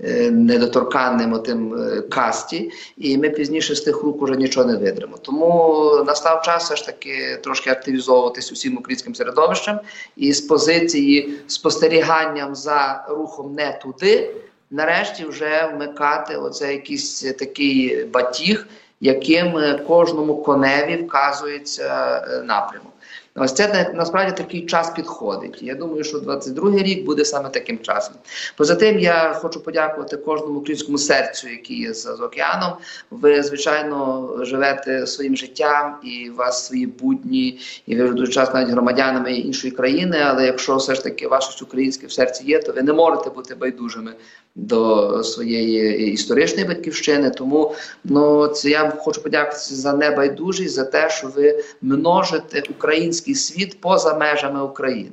е, недоторканним тим е, касті, і ми пізніше з тих рук уже нічого не видримо. Тому настав час все ж таки трошки активізовуватись усім українським середовищем і з позиції спостеріганням за рухом не туди. Нарешті вже вмикати оце якийсь такий батіг, яким кожному коневі вказується напрямок. Ось це насправді такий час підходить. Я думаю, що 22-й рік буде саме таким часом. Поза тим, я хочу подякувати кожному українському серцю, який є з океаном. Ви, звичайно, живете своїм життям, і у вас свої будні, і ви дуже час навіть громадянами іншої країни. Але якщо все ж таки ваше українське в серці є, то ви не можете бути байдужими до своєї історичної батьківщини. Тому ну це я хочу подякувати за небайдужість, за те, що ви множите український світ поза межами України.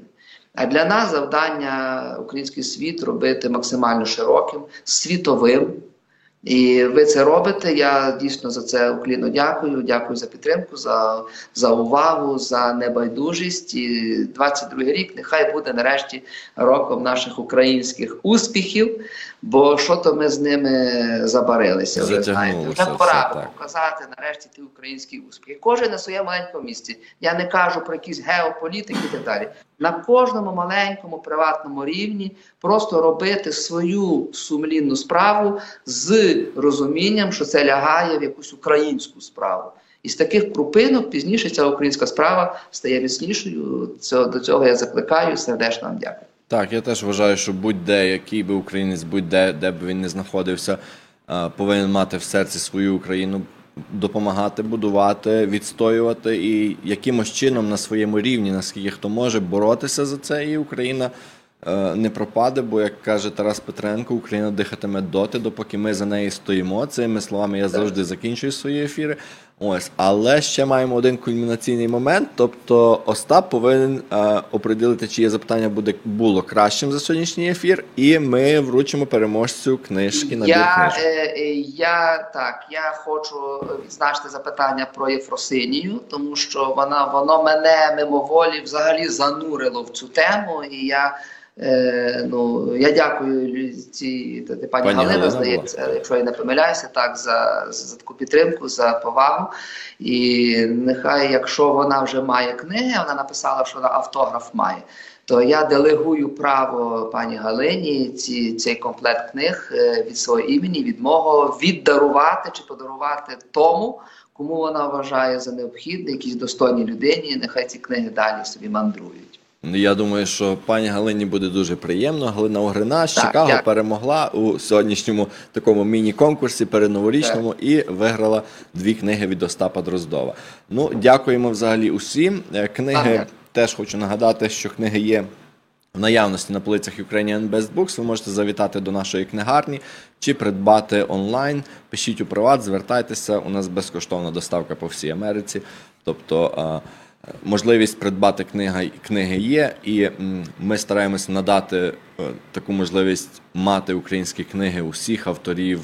А для нас завдання український світ робити максимально широким, світовим. І ви це робите. Я дійсно за це уклінно дякую. Дякую за підтримку, за за увагу, за небайдужість. І 22 рік нехай буде нарешті роком наших українських успіхів. Бо що то ми з ними забарилися? Вже знаєте, вже пора все, показати нарешті ті українські успіхи. Кожен на своєму маленькому місці. Я не кажу про якісь геополітики і так далі. На кожному маленькому приватному рівні просто робити свою сумлінну справу з розумінням, що це лягає в якусь українську справу. І з таких крупинок пізніше ця українська справа стає міцнішою. До цього я закликаю сердечно вам дякую. Так, я теж вважаю, що будь-де, який би українець, будь-де, де б він не знаходився, повинен мати в серці свою Україну, допомагати, будувати, відстоювати і якимось чином на своєму рівні, наскільки хто може боротися за це, і Україна. Е, не пропаде, бо як каже Тарас Петренко, Україна дихатиме доти, допоки ми за неї стоїмо. Цими словами я завжди закінчую свої ефіри. Ось, але ще маємо один кульмінаційний момент. Тобто, Остап повинен е, оприділити, чиє запитання буде було кращим за сьогоднішній ефір, і ми вручимо переможцю книжки на я, е, е, я так. Я хочу відзначити запитання про Єфросинію, тому що вона воно мене мимоволі взагалі занурило в цю тему, і я. Е, ну, Я дякую цій пані, пані Галина, здається, якщо я не помиляюся, так, за, за таку підтримку, за повагу. І нехай, якщо вона вже має книги, вона написала, що вона автограф має. То я делегую право пані Галині ці, цей комплект книг е, від свого імені, від мого віддарувати чи подарувати тому, кому вона вважає за необхідне, якійсь достойній людині. Нехай ці книги далі собі мандрують. Я думаю, що пані Галині буде дуже приємно. Галина Огрина з Чикаго дякую. перемогла у сьогоднішньому такому міні-конкурсі передноворічному так. і виграла дві книги від Остапа Дроздова. Ну, дякуємо взагалі усім. Е, книги так, теж хочу нагадати, що книги є. В наявності на полицях Ukrainian Best Books ви можете завітати до нашої книгарні чи придбати онлайн. Пишіть у приват, звертайтеся. У нас безкоштовна доставка по всій Америці. Тобто Можливість придбати книга, книги є, і ми стараємося надати е, таку можливість мати українські книги усіх авторів.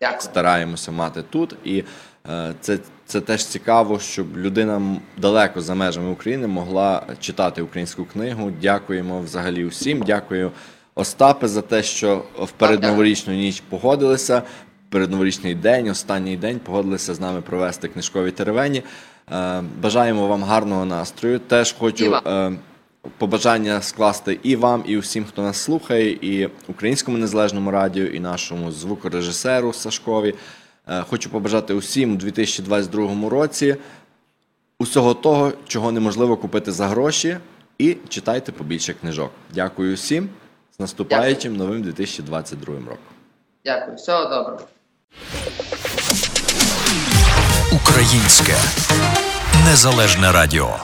Дякую. Стараємося мати тут. І е, це це теж цікаво, щоб людина далеко за межами України могла читати українську книгу. Дякуємо взагалі усім. Дякую, Остапе, за те, що в передноворічну ніч погодилися. Передноворічний день, останній день погодилися з нами провести книжкові теревені. Е, бажаємо вам гарного настрою. Теж хочу е, побажання скласти і вам, і усім, хто нас слухає, і українському незалежному радіо, і нашому звукорежисеру Сашкові. Е, хочу побажати усім у 2022 році усього того, чого неможливо купити за гроші, і читайте побільше книжок. Дякую всім з наступаючим Дякую. новим 2022 роком. Дякую, всього доброго. Українське незалежне радіо.